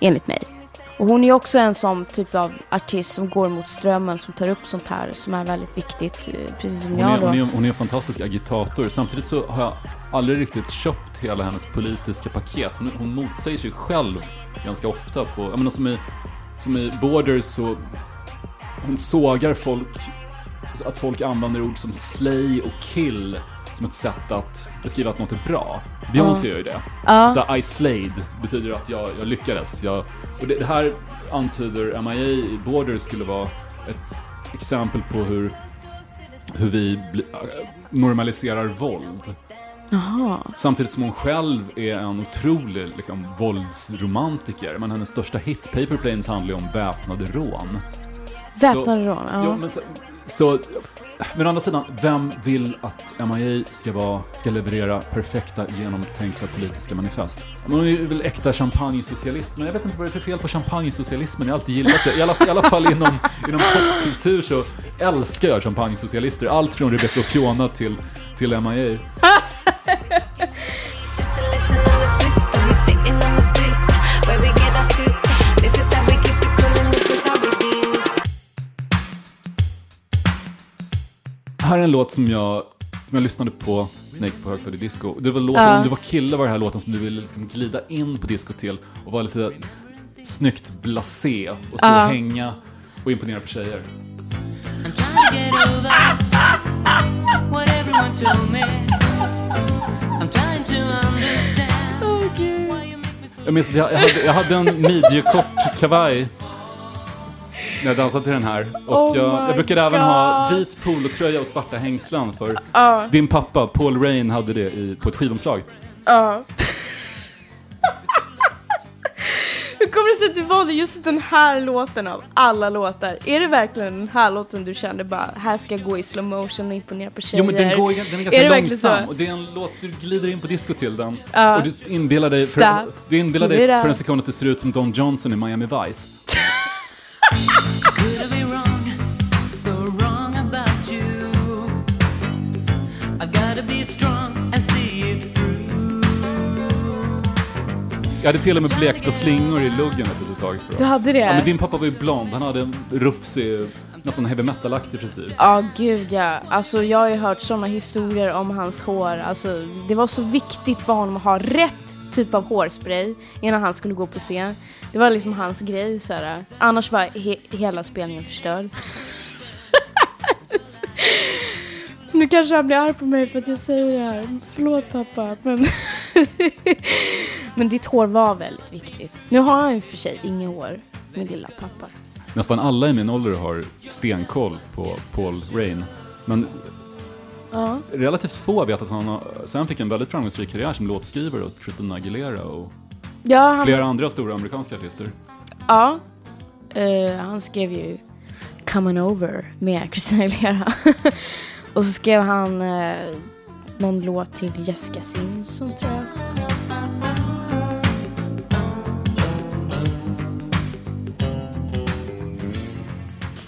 Enligt mig. Och hon är också en sån typ av artist som går mot strömmen, som tar upp sånt här som är väldigt viktigt, eh, precis som Hon jag är, då. hon, är, hon är en fantastisk agitator. Samtidigt så har jag aldrig riktigt köpt hela hennes politiska paket. Hon, hon motsäger sig själv ganska ofta. På, jag menar, som, i, som i Borders så hon sågar folk, att folk använder ord som slay och kill som ett sätt att beskriva att något är bra. Beyoncé gör ju det. Så I slayed betyder att jag, jag lyckades. Jag, och det, det här antyder MIA i Border skulle vara ett exempel på hur, hur vi äh, normaliserar våld. Jaha. Samtidigt som hon själv är en otrolig liksom, våldsromantiker. Men hennes största hit, Paper Planes, handlar ju om väpnade rån. Väpnade rån, ja. Ja, men, så, men å andra sidan, vem vill att MIA ska, vara, ska leverera perfekta, genomtänkta politiska manifest? Hon är väl äkta champagnesocialist, men jag vet inte vad det är för fel på champagnesocialismen. Jag har alltid gillat det. I alla, i alla fall inom, inom popkultur så älskar jag champagnesocialister. Allt från Rebecca och Fiona till, till MIA. Här är en låt som jag, som jag lyssnade på när jag gick på högstadiedisco. Det var låten, Ja. om du var kille var det här låten som du ville liksom glida in på disco till och vara lite snyggt blasé och stå Ja. och hänga och imponera på tjejer. Jag minns att jag, jag, hade, jag hade en midjekort kavaj jag dansade till den här. Och Oh jag, jag brukade även ha God. vit polotröja och svarta hängslen för Ja. din pappa Paul Rain hade det i, på ett skivomslag. Ja. Hur kommer det sig att du valde just den här låten av alla låtar? Är det verkligen den här låten du kände bara, här ska jag gå i slow motion och imponera på tjejer? Jo men den, går, den är ganska Är långsam och det är en låt, du glider in på disco till den. Ja. Och du inbillar dig, för, Stop. du inbillar dig för en sekund att du ser ut som Don Johnson i Miami Vice. Hade till och med blekta slingor i luggen ett litet tag. För Du hade det? Ja men din pappa var ju blond, han hade en rufsig, nästan heavy metal-aktig frisyr. Ja, gud ja. Alltså jag har ju hört sådana historier om hans hår. Alltså det var så viktigt för honom att ha rätt typ av hårspray innan han skulle gå på scen. Det var liksom hans grej så här. Annars var he- hela spelningen förstörd. nu kanske han blir arg på mig för att jag säger det här. Förlåt pappa, men... men ditt hår var väldigt viktigt. Nu har han ju för sig inget hår, min lilla pappa. Nästan alla i min ålder har stenkoll på Paul Rain. Men Ja. relativt få vet att han har, sen fick en väldigt framgångsrik karriär som låtskrivare åt Christina Aguilera och Ja, han, flera andra stora amerikanska artister. Ja. Eh, han skrev ju Coming Over med Christina Aguilera. och så skrev han uh, någon låt till Jessica Simpson tror jag.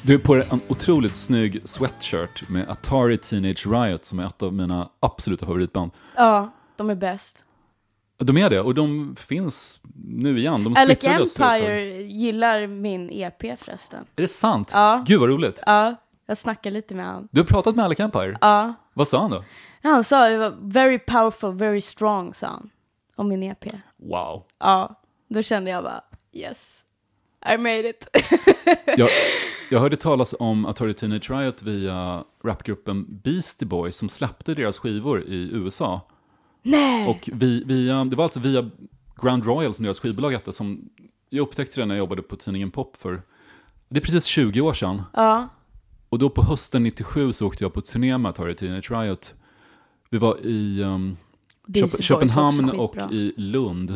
Du är på dig en otroligt snygg sweatshirt med Atari Teenage Riot som är ett av mina absoluta favoritband. Ja, de är bäst. De är det, och de finns nu igen. De Alec. Empire gillar min EP förresten. Är det sant? Ja. Gud vad roligt. Ja, jag snackade lite med han. Du har pratat med Alec Empire? Ja. Vad sa han då? Han sa det var very powerful, very strong sa han. Om min EP. Wow. Ja, då kände jag bara yes, I made it. Jag, jag hörde talas om Atari Teenage Riot via rapgruppen Beastie Boys som släppte deras skivor i USA. Nej! Och vi, via, det var alltså via Grand Royal som deras skivbolag hette som jag upptäckte det när jag jobbade på tidningen Pop för, det är precis 20 år sedan. Ja. Och då på hösten 97 så åkte jag på turné med Atari Teenage Riot. Vi var i um, Köp- Köpenhamn och i Lund.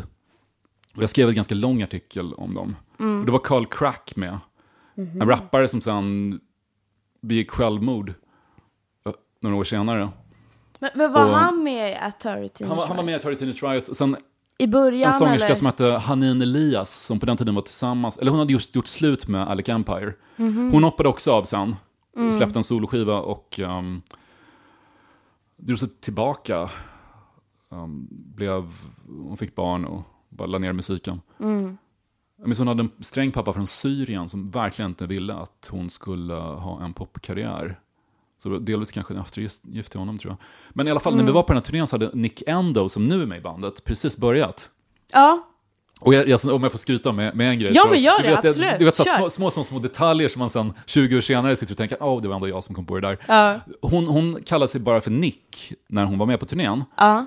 Och jag skrev en ganska lång artikel om dem. Mm. Och det var Carl Crack med. Mhm. En rappare som sen begick självmord några år senare. Men, men var Och- han med i Atari Teenage Han var, han var med i Atari Teenage Riot. Och sen I början en sångerska eller? som hette Hanin Elias som på den tiden var tillsammans, eller hon hade just gjort slut med Alec Empire. Mhm. Hon hoppade också av sen, Mm. släppte en soloskiva och um, drog sig tillbaka. Um, blev, hon fick barn och bara la ner musiken. Mm. Jag minns hon hade en sträng pappa från Syrien som verkligen inte ville att hon skulle ha en popkarriär. Så delvis kanske en eftergift till honom tror jag. Men i alla fall när Mm. vi var på den här turnén så hade Nick Endo, som nu är med i bandet, precis börjat. Ja, Och jag, jag, om jag får skryta med, med en grej. Ja, så, men gör du det, vet, absolut. Du vet, så små, små, små, små detaljer som man sen 20 år senare sitter och tänker, åh, det var ändå jag som kom på det där. Ja. Hon, hon kallade sig bara för Nick när hon var med på turnén. Ja.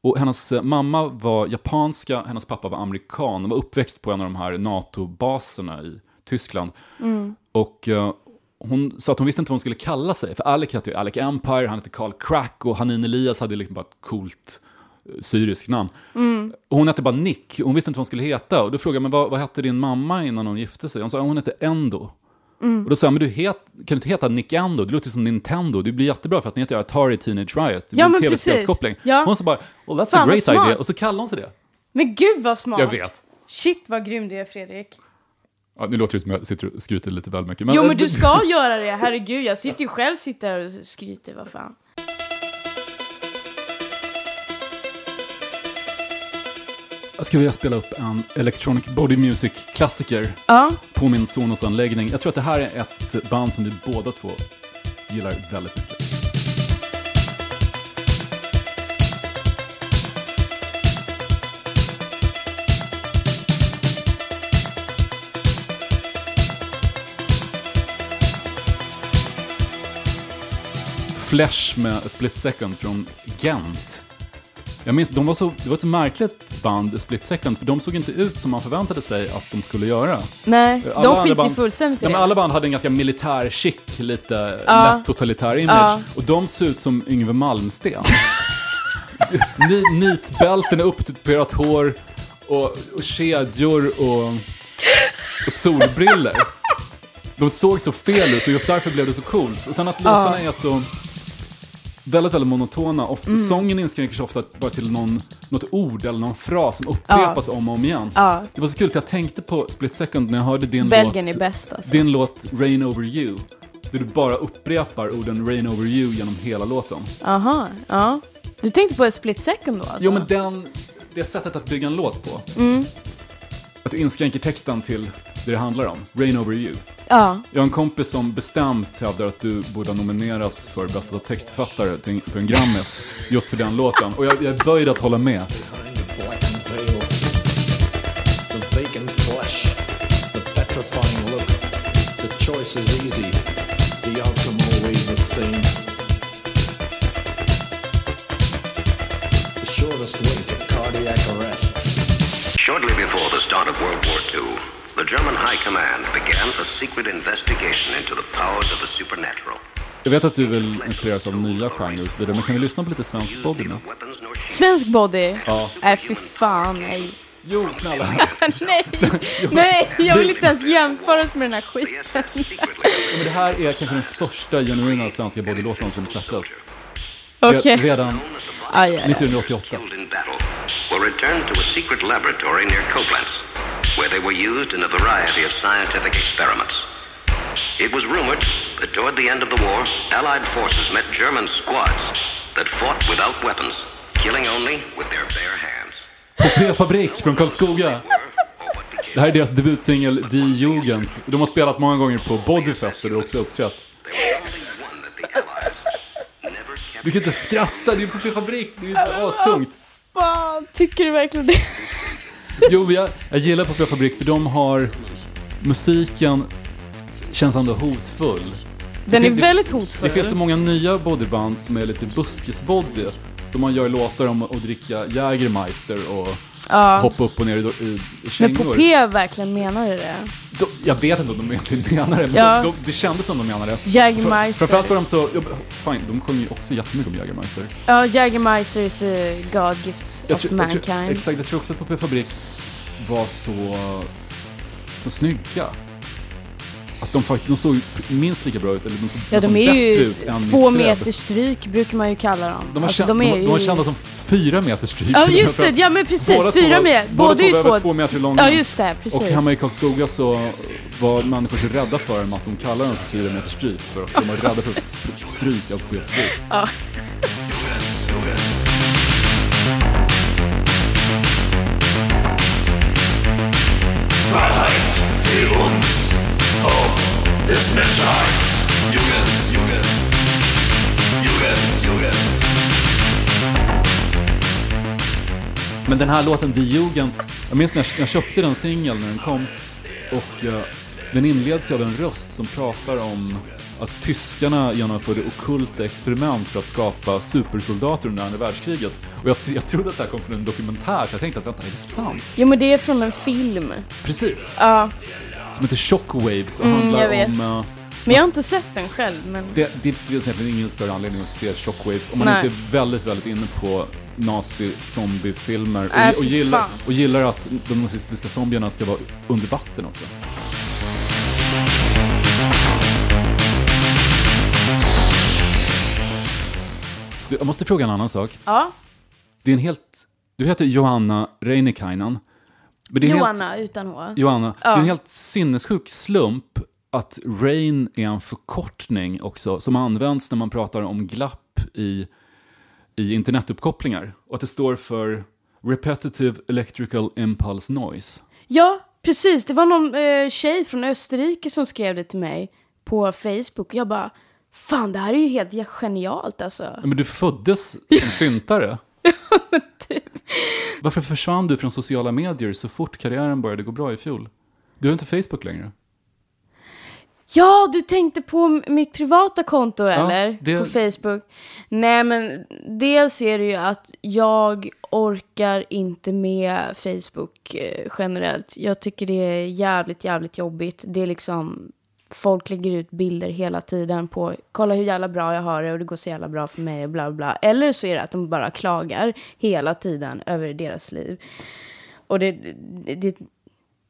Och hennes eh, mamma var japanska, hennes pappa var amerikan. De var uppväxt på en av de här NATO-baserna i Tyskland. Mm. Och eh, hon sa att hon visste inte vad hon skulle kalla sig. För Alec hette ju Alec Empire, han hette Carl Crack och Hanin Elias hade liksom bara ett coolt syriskt namn. Mm. Och hon hette bara Nick, hon visste inte vad hon skulle heta. Och då frågade jag, men vad, vad hette din mamma innan hon gifte sig? Hon sa, hon hette Endo. Mm. Och då sa jag, men du het, kan du inte heta Nick Endo? Det låter som Nintendo. Det blir jättebra för att ni heter Atari Teenage Riot. Det blir Ja, en men tv-spelskoppling. Ja. Hon sa bara, well that's Fan, a great smart. idea. Och så kallade hon sig det. Men gud vad smart. Jag vet. Shit vad grym du är Fredrik. Ja, nu låter det som jag sitter och skryter lite väl mycket. jo men du ska göra det, herregud. Jag sitter ju själv sitter här och skryter, vad fan. Skulle vilja spela upp en Electronic Body Music-klassiker Ja. på min Sonos-anläggning. Jag tror att det här är ett band som vi båda två gillar väldigt mycket. Flash med Split Second från Gent. Jag minns, de var så, det var ett märkligt band, Split Second, för de såg inte ut som man förväntade sig att de skulle göra. Nej, Alla de skiter band- fullständigt i Ja, det. alla band hade en ganska militär chic, lite Ja. lätt totalitär image. Ja. Och de såg ut som Yngve Malmsten. Ni, nitbälten upptuperat hår och, och kedjor och, och solbriller. De såg så fel ut och just därför blev det så coolt. Och sen att låtarna är så väldigt, väldigt monotona. Och Mm. Sången inskränker sig ofta bara till någon, något ord eller någon fras som upprepas om och om igen. Ja. Det var så kul för jag tänkte på Split Second när jag hörde din Belgien låt. är bäst, alltså. Din låt Rain Over You. Där du bara upprepar orden Rain Over You genom hela låten. Aha, ja. Du tänkte på split second då alltså? Jo men den, det sättet att bygga en låt på. Mm. Att du inskränker texten till det det handlar om. Rain Over You. Ja. Jag har en kompis som bestämt hävdar att du borde ha nominerats för bästa textförfattare till, för en Grammis. Just för den låten. Och jag, jag är böjd att hålla med. The vacant flesh, the petrifying look. The choice is easy, Shortly before the start of World War II, the German High Command began a secret investigation into the powers of the supernatural. Jag vet att du vill inspireras av nya genrer och så vidare, men kan vi lyssna på lite svensk body nu? Svensk body? Ja. Nej, fy fan nej. Jo, snälla. nej, nej, jag vill inte ens jämföras med den här skiten. Ja, men det här är kanske den första genuina svenska bodylåten som släpptes. Re- Redan Aj, aj, aj. 1988. Were returned to a secret laboratory near Koblenz, where they were used in a variety of scientific experiments. It was rumored that toward the end of the war, Allied forces met German squads that fought without weapons, killing only with their bare hands. P-fabrik från Karlskoga. Det här är deras debutsingel Die Jugend. De har spelat många gånger på Bodyfest där du också uppträtt. Du kan inte skratta, det är ju på P-fabrik, det är ju astungt. Fan, tycker du verkligen det? Jo, men jag, jag gillar på P-fabrik för de har musiken känns ändå hotfull. Den är väldigt hotfull. Det finns så många nya bodyband som är lite buskisbody. Då man gör låtar om att dricka Jägermeister och Ja. hoppa upp och ner i, i, i Men kängor. på P verkligen menar du det? De, jag vet inte om de egentligen menar det, men Ja. de, de, det kändes som de menade det. Jägermeister. För, framförallt var de så, ja, fine, de sjunger ju också jättemycket om Jägermeister. Ja, Jägermeister is a God gift Jag of tror, jag mankind. tror, exakt, jag tror också att P Fabrik var så, så snygga. Att de faktiskt, de såg ju minst lika bra ut, eller de såg Ja, de är bättre ju ut än två Mixed Reb. meter stryk brukar man ju kalla dem. De var, Alltså, de de, är var- de var ju- kända som fyra meter stryk. Ja, just det. Ja, men precis. Båda Fyra två, med- Båda, två ju var över två- meter långa. Ja, just det, precis. Och hemma i Karlskoga så var människor så rädda för dem att de kallar dem för fyra meter stryk. För att de var rädda för att stryk av P-fabrik. Ja. Wahrheit für uns auf des Menschheit. Jugend, Jugend, Jugend, Jugend. Men den här låten, Die Jugend, jag minns när jag, jag köpte den singeln när den kom. Och eh, den inleds ju av en röst som pratar om att tyskarna genomförde ockulta experiment för att skapa supersoldater under andra världskriget. Och jag, jag trodde att det här kom från en dokumentär, så jag tänkte att detta är sant. Jo men det är från en film. Precis. Ja, Som heter Shockwaves och Mm, handlar om... eh, men jag har inte sett den själv. Men... det, det finns egentligen ingen större anledning att se Shockwaves om man Nej. inte är väldigt, väldigt inne på nazi-zombiefilmer Äh, och, och, fy gillar, och gillar att de nazistiska zombierna ska vara under vatten också. Du, jag måste fråga en annan sak. Ja, Det är en helt... Du heter Johanna Reinikainen. Men det är Johanna Helt, utan H. Johanna, Ja. det är en helt sinnessjuk slump att RAIN är en förkortning också som används när man pratar om glapp i, i internetuppkopplingar. Och att det står för Repetitive Electrical Impulse Noise. Ja, precis. Det var någon eh, tjej från Österrike som skrev det till mig på Facebook. Jag bara, fan det här är ju helt genialt alltså. Men du föddes som syntare. typ. Varför försvann du från sociala medier så fort karriären började gå bra i fjol? Du har inte Facebook längre. Ja, du tänkte på mitt privata konto eller? det- På Facebook. Nej, men dels är det ju att jag orkar inte med Facebook eh, generellt. Jag tycker det är jävligt, jävligt jobbigt. Det är liksom, folk lägger ut bilder hela tiden på, kolla hur jävla bra jag har det och det går så jävla bra för mig och bla bla. Eller så är det att de bara klagar hela tiden över deras liv. Och det, det, det,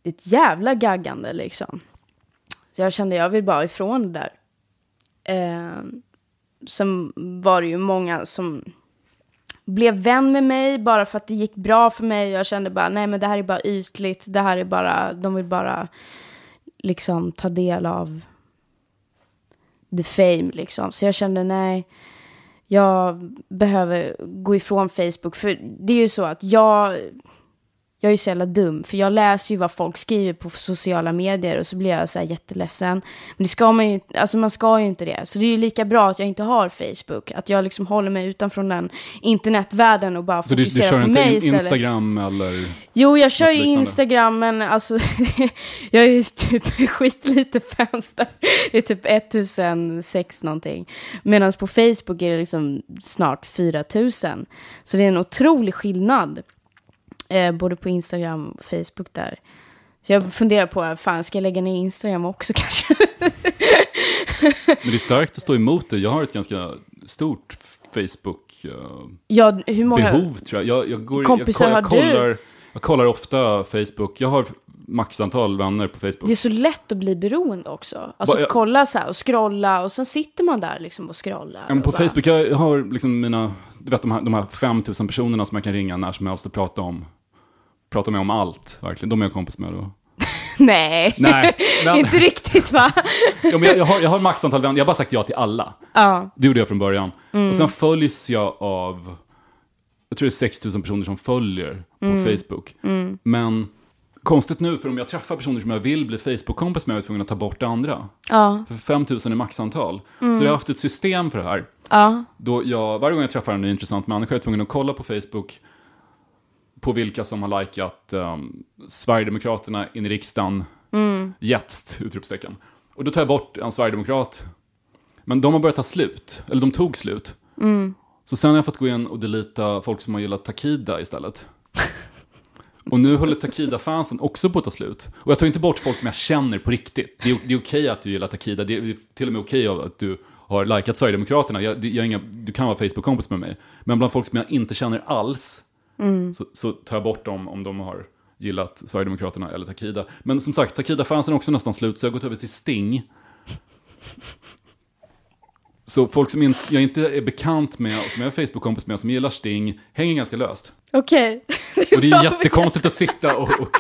det är ett jävla gaggande liksom. Så jag kände jag vill bara ifrån det där. Eh, sen var det ju många som blev vän med mig bara för att det gick bra för mig. Jag kände bara, nej men det här är bara ytligt. Det här är bara, de vill bara liksom ta del av the fame liksom. Så jag kände, nej, jag behöver gå ifrån Facebook. För det är ju så att jag, jag är ju så jävla dum, för jag läser ju vad folk skriver på sociala medier och så blir jag så här jätteledsen. Men det ska man ju, alltså man ska ju inte det. Så det är ju lika bra att jag inte har Facebook. Att jag liksom håller mig utanför den internetvärlden och bara Så du, du fokuserar kör på inte mig istället. Instagram eller? Jo, jag kör ju? Instagram, men alltså jag är ju typ skitlite fans där. Det är typ 1006 någonting. Medan på Facebook är det liksom snart 4000. Så det är en otrolig skillnad. Eh, både på Instagram och Facebook där. Så jag funderar på, fan ska jag lägga ner Instagram också kanske? Men det är starkt att stå emot det. Jag har ett ganska stort Facebook eh, ja, hur många behov tror jag. Jag, jag, går, kompisar jag, jag, har du? kollar, jag kollar ofta Facebook. Jag har maxantal vänner på Facebook. Det är så lätt att bli beroende också. Alltså Ba- jag- kolla så här och scrolla och sen sitter man där liksom och scrollar. Men på bara- Facebook, jag har liksom mina, du vet de här, de här 5000 personerna som jag kan ringa när som helst och prata om, prata med om allt, verkligen. De är jag kompis med då. Nej, Nej, men- inte riktigt va? Ja, men jag, jag, har, jag har maxantal vänner, jag har bara sagt ja till alla. Ja. Det gjorde jag från början. Mm. Och sen följs jag av, jag tror det är 6000 personer som följer på Mm. Facebook. Mm. Men konstigt nu, för om jag träffar personer som jag vill bli Facebook-kompis med, är jag tvungen att ta bort det andra. Ja. För 5000 är maxantal. Mm. Så jag har haft ett system för det här. Ja. Då jag, varje gång jag träffar en ny intressant människa är jag tvungen att kolla på Facebook på vilka som har likat um, Sverigedemokraterna in i riksdagen, Mm. utropstecken. Och då tar jag bort en Sverigedemokrat. Men de har börjat ta slut, eller de tog slut. Mm. Så sen har jag fått gå in och delita folk som har gillat Takida istället. Och nu håller Takida-fansen också på att ta slut. Och jag tar inte bort folk som jag känner på riktigt. Det är, det är okej att du gillar Takida, det är till och med okej att du har likat Sverigedemokraterna. Jag, jag inga, du kan vara Facebook-kompis med mig. Men bland folk som jag inte känner alls Mm. så, så tar jag bort dem om de har gillat Sverigedemokraterna eller Takida. Men som sagt, Takida-fansen är också nästan slut, så jag har gått över till Sting. Så folk som inte, jag inte är bekant med, och som jag är Facebook-kompis med, som gillar Sting, hänger ganska löst. Okej. Och det är jättekonstigt att sitta och... och...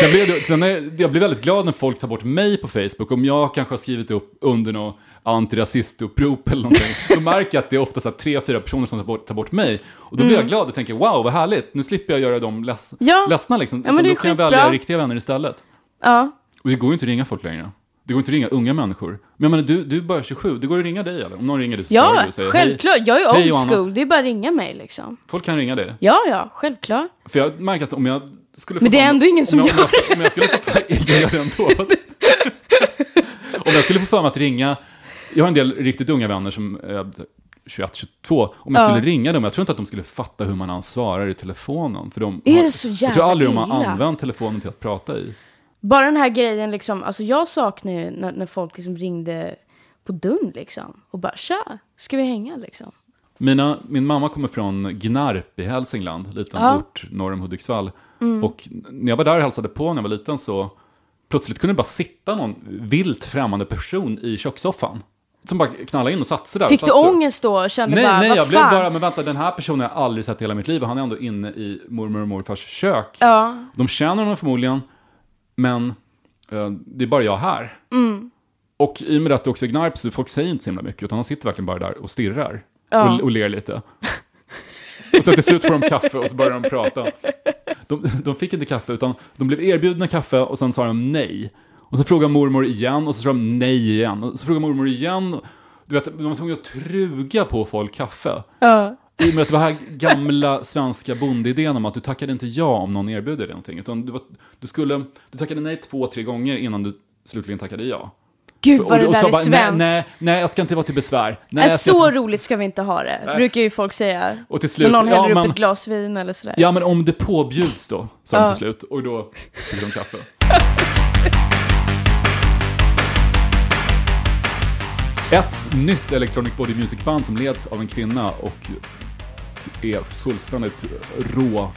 Sen blir det, sen är, jag blir väldigt glad när folk tar bort mig på Facebook. Om jag kanske har skrivit upp under något antirasistupprop eller någonting. Då märker jag att det är ofta så här tre, fyra personer som tar bort, tar bort mig. Och då blir Mm. jag glad och tänker wow, vad härligt. Nu slipper jag göra dem leds, Ja. ledsna liksom. Ja, men då kan jag välja riktiga vänner istället. Ja. Och det går ju inte att ringa folk längre. Det går inte att ringa unga människor. Men jag menar, du, du är bara 27, det går att ringa dig eller? Om någon ringer dig så Ja, du säger självklart. hej. Jag är old Johanna." school. Det är bara att ringa mig liksom. Folk kan ringa dig. Ja, ja, självklart. För jag märker att om jag skulle Men det är ändå ingen om som jag, gör om jag, ska- om jag skulle få jag gör det ändå. Om jag skulle få för mig att ringa, jag har en del riktigt unga vänner som är 21, 22. Om jag Ja. skulle ringa dem, jag tror inte att de skulle fatta hur man svarar i telefonen. För de Är har, det så Jag tror jävla aldrig de har använt telefonen till att prata i. Bara den här grejen liksom, alltså jag saknar ju när, när folk liksom ringde på dörren liksom. Och bara tja, ska vi hänga liksom? Mina, min mamma kommer från Gnarp i Hälsingland, en liten Ja. ort norr om Hudiksvall. Mm. Och när jag var där och hälsade på när jag var liten så plötsligt kunde det bara sitta någon vilt främmande person i kökssoffan. Som bara knallade in och satte sig där. Fick du ångest då? Kände Nej, bara, nej, jag blev bara, men vänta, den här personen har jag aldrig sett i hela mitt liv och han är ändå inne i mormor och morfars kök. Ja. De känner honom förmodligen, men eh, det är bara jag här. Mm. Och i och med att det också är Gnarp så folk säger inte så himla mycket, utan han sitter verkligen bara där och stirrar. Ja. Och, och ler lite. och så till slut får de kaffe och så börjar de prata. De, de fick inte kaffe, utan de blev erbjudna kaffe och sen sa de nej. Och så frågade mormor igen och så sa de nej igen. Och så frågade mormor igen. Du vet, de var tvungna att truga på folk kaffe. Ja. I och med att det var här gamla svenska bondidén om att du tackade inte ja om någon erbjuder dig någonting. Utan du, var, du, skulle, du tackade nej två, tre gånger innan du slutligen tackade ja. Gud Och- vad det och där sa är bara, svenskt. Nej, nej, nej, jag ska inte vara till besvär. Nej, ska så inte... roligt ska vi inte ha det, Nej. brukar ju folk säga. Och till slut- När någon ja, häller men- upp ett glas vin eller sådär. Ja, men om det påbjuds då, sa de Ja. till slut. Och då fick de kaffe. Ett nytt Electronic Body Music-band som leds av en kvinna och är fullständigt rå,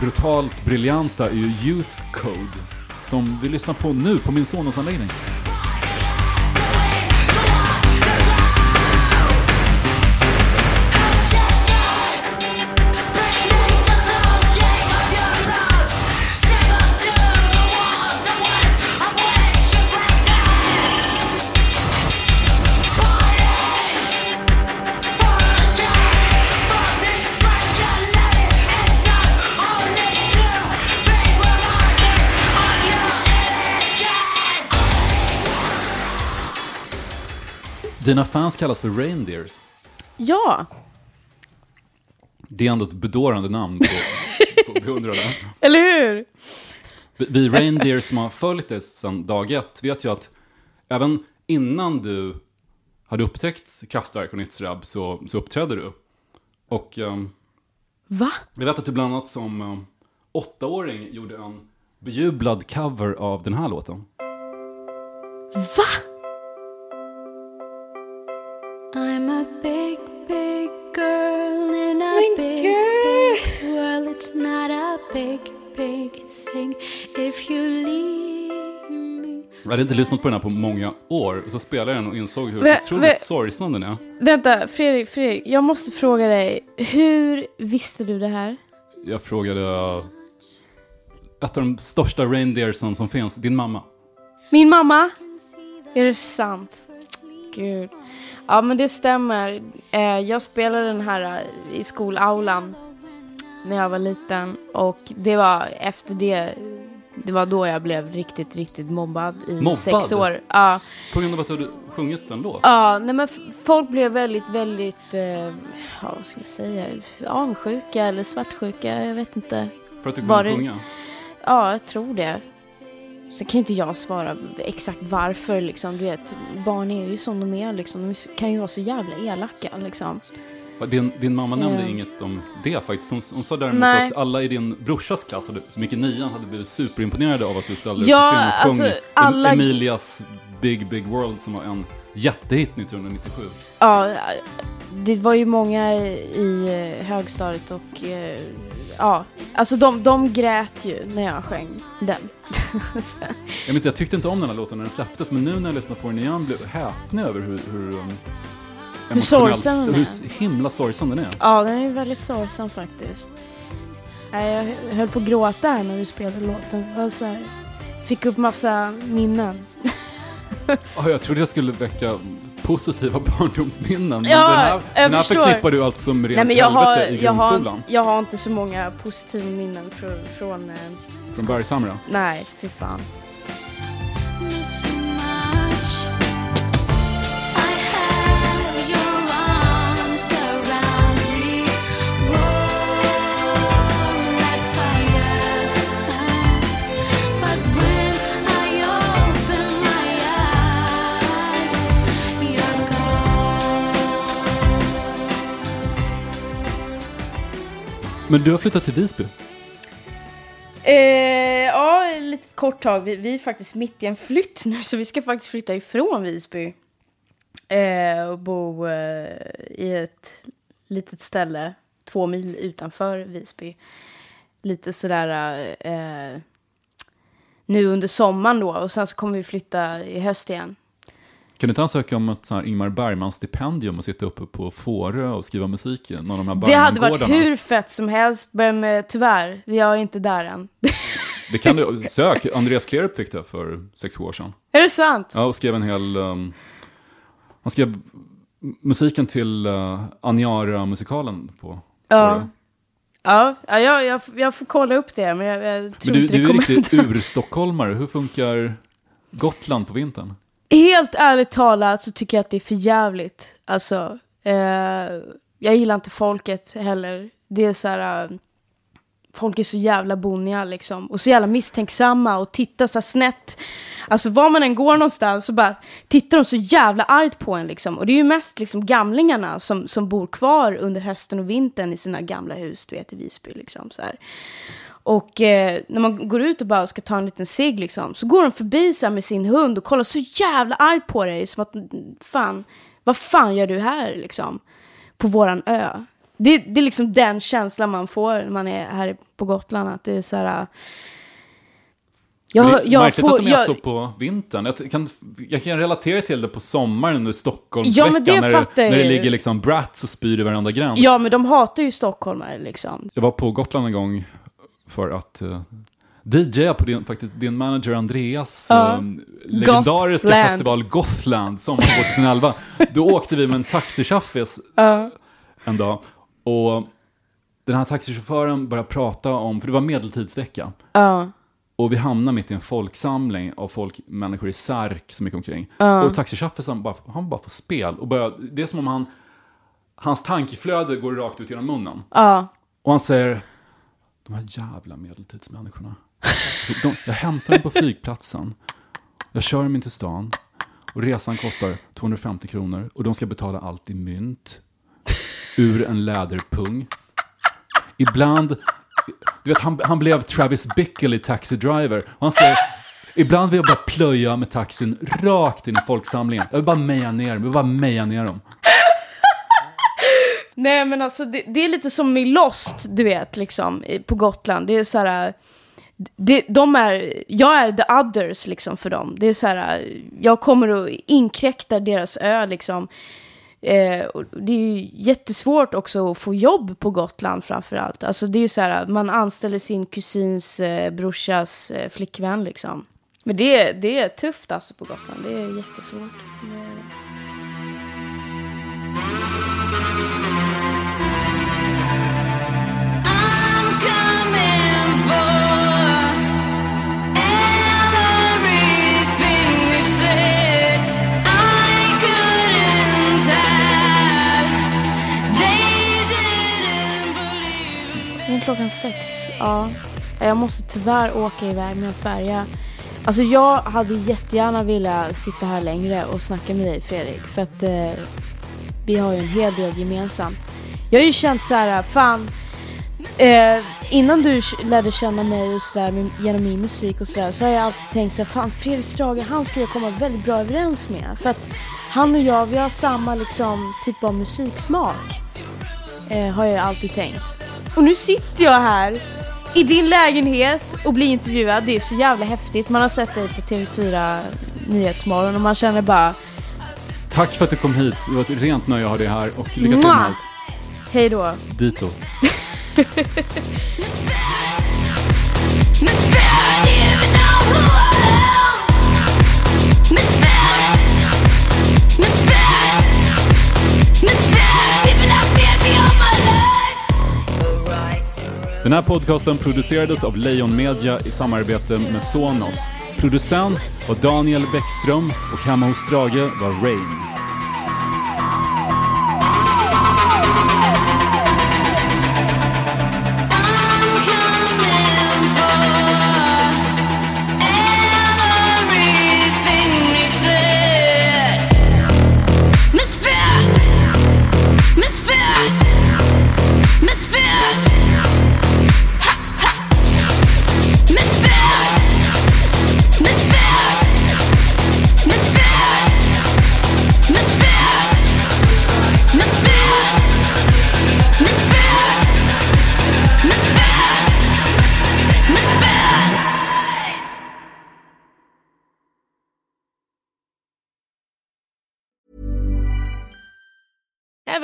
brutalt briljanta är ju Youth Code. Som vi lyssnar på nu på min sonens anläggning. Dina fans kallas för reindeers. Ja, Det är ändå ett bedårande namn på, på beundrare. eller hur? Vi- Vi reindeer som har följt det sedan dag ett vet ju att även innan du hade upptäckt Kraftwerk och Nitzrab så, så uppträdde du. Och um, Va? jag vet att du bland annat som um, åttaåring gjorde en bejublad cover av den här låten. Va? Big, big thing if you leave me. Jag hade inte lyssnat på den här på många år, så spelade jag den och insåg hur otroligt sorgsen den är. Vänta, Fredrik, Fredrik, jag måste fråga dig. Hur visste du det här? Jag frågade uh, ett av de största reindeersen som finns, din mamma. Min mamma? Är det sant? Gud. Ja, men det stämmer. Eh, jag spelade den här eh, i skolaulan när jag var liten. Och det var efter det, det var då jag blev riktigt, riktigt mobbad i Mobbad? sex år. Ja. På grund av att du hade sjungit en låt? Ja, nej men folk blev väldigt, väldigt, eh, ja vad ska man säga, avundsjuka eller svartsjuka, jag vet inte. För att du kunde sjunga? Ja, jag tror det. Så kan inte jag svara exakt varför liksom, du vet, barn är ju som de är liksom, de kan ju vara så jävla elaka liksom. Din, din mamma nämnde Ja. inget om det faktiskt. Hon, hon sa däremot Nej. att alla i din brorsas klass hade, som gick i nian hade blivit superimponerade av att du ställde Ja, upp på scen och alltså, sjöng alla- Emilias Big Big World som var en jättehit 1997. Ja, det var ju många i eh, högstadiet och eh, ja, alltså de, de grät ju när jag sjöng den. Jag, minns, jag tyckte inte om den här låten när den släpptes, men nu när jag lyssnar på den igen blev jag häpna över hur, hur, emotionellt- sorgsen den är. hur himla sorgsen den är. Ja, den är ju väldigt sorgsen faktiskt. Nej, jag höll på att gråta här när du spelade låten. Jag så här, fick upp massa minnen. Ja, jag trodde jag skulle väcka positiva barndomsminnen, men Ja, den här, den här förknippar du alltså med rent Nej, men jag har, i jag, har, grundskolan? jag har inte så många positiva minnen från... från eh, Från Bergshamra? nej, fy fan. Men du har flyttat till Visby? Eh, ja, ett litet kort tag. Vi, vi är faktiskt mitt i en flytt nu, så vi ska faktiskt flytta ifrån Visby. Eh, och bo eh, i ett litet ställe, två mil utanför Visby. Lite sådär eh, nu under sommaren då, och sen så kommer vi flytta i höst igen. Kan du inte ansöka om ett sånt här Ingmar Bergman-stipendium och sitta uppe på Fårö och skriva musik i någon av de här Det hade varit hur fett som helst, men eh, tyvärr, jag är inte där än. Det kan du, sök. Andreas Klerup fick det för sex år sedan. är det sant? Ja, och skrev en hel... Um, han skrev musiken till uh, Aniara-musikalen på Ja. Fårö. Ja, ja jag, jag, jag får kolla upp det, men jag, jag tror Men du, inte det du är kommer riktigt ur-stockholmare. Hur funkar Gotland på vintern? Helt ärligt talat så tycker jag att det är för jävligt. Alltså, eh, jag gillar inte folket heller. Det är så här, eh, folk är så jävla boniga liksom. Och så jävla misstänksamma och tittar så här snett. Alltså var man än går någonstans så bara tittar de så jävla argt på en liksom. Och det är ju mest liksom gamlingarna som, som bor kvar under hösten och vintern i sina gamla hus, du vet i Visby liksom så här. Och eh, när man går ut och bara ska ta en liten cigg liksom, så går de förbi så med sin hund och kollar så jävla arg på dig. Som att, fan, vad fan gör du här liksom? På våran ö. Det, det är liksom den känslan man får när man är här på Gotland. Att det är så här... Jag, det är jag märkligt får, att de är jag, så på vintern. Jag kan, jag kan relatera till det på sommaren under Ja, Stockholmsveckan. men det när, fattar jag när det ligger liksom brats och spyr i varenda gränd. Ja, men de hatar ju stockholmare liksom. Jag var på Gotland en gång för att uh, DJa på din, faktiskt, din manager Andreas Ja. eh, legendariska Gothland. festival Gothland sommaren 2011. Då åkte vi med en taxichaffis Ja. en dag. Och den här taxichauffören började prata om, för det var medeltidsvecka. Ja. Och vi hamnade mitt i en folksamling av folk, människor i särk som gick omkring. Ja. Och taxichaffisen bara, han bara får spel. Och börjar, det är som om han, hans tankeflöde går rakt ut genom munnen. Och han säger, de här jävla medeltidsmänniskorna. Alltså, de, jag hämtar dem på flygplatsen. Jag kör dem in till stan. Och resan kostar 250 kronor. Och de ska betala allt i mynt. Ur en läderpung. Ibland, du vet han, han blev Travis Bickle i Taxi Driver. Och han säger, ibland vill jag bara plöja med taxin rakt in i folksamlingen. Jag vill bara meja ner dem, jag vill bara meja ner dem. Nej men alltså det, det är lite som i Lost, du vet, liksom, på Gotland. Det är så här... Det, de är, jag är the others liksom för dem. Det är så här, jag kommer och inkräktar deras ö liksom. Eh, och det är ju jättesvårt också att få jobb på Gotland framför allt. Alltså det är ju så här, man anställer sin kusins eh, brorsas eh, flickvän liksom. Men det, det är tufft alltså på Gotland, det är jättesvårt. Det, är... klockan sex. Ja. Jag måste tyvärr åka iväg med en färja. Alltså jag hade jättegärna velat sitta här längre och snacka med dig Fredrik. För att eh, vi har ju en hel del gemensamt. Jag har ju känt så här, fan. Eh, innan du lärde känna mig och sådär genom min musik och sådär så har jag alltid tänkt så här, fan Fredrik Strage han skulle jag komma väldigt bra överens med. För att han och jag vi har samma liksom typ av musiksmak. Eh, har jag alltid tänkt. Och nu sitter jag här i din lägenhet och blir intervjuad. Det är så jävla häftigt. Man har sett dig på TV4 Nyhetsmorgon och man känner bara Tack för att du kom hit. Det var ett rent nöje att ha dig här och lycka till med allt. hej då. Dito. Den här podcasten producerades av Lejon Media i samarbete med Sonos. Producent var Daniel Bäckström och hemma hos Strage var Rain.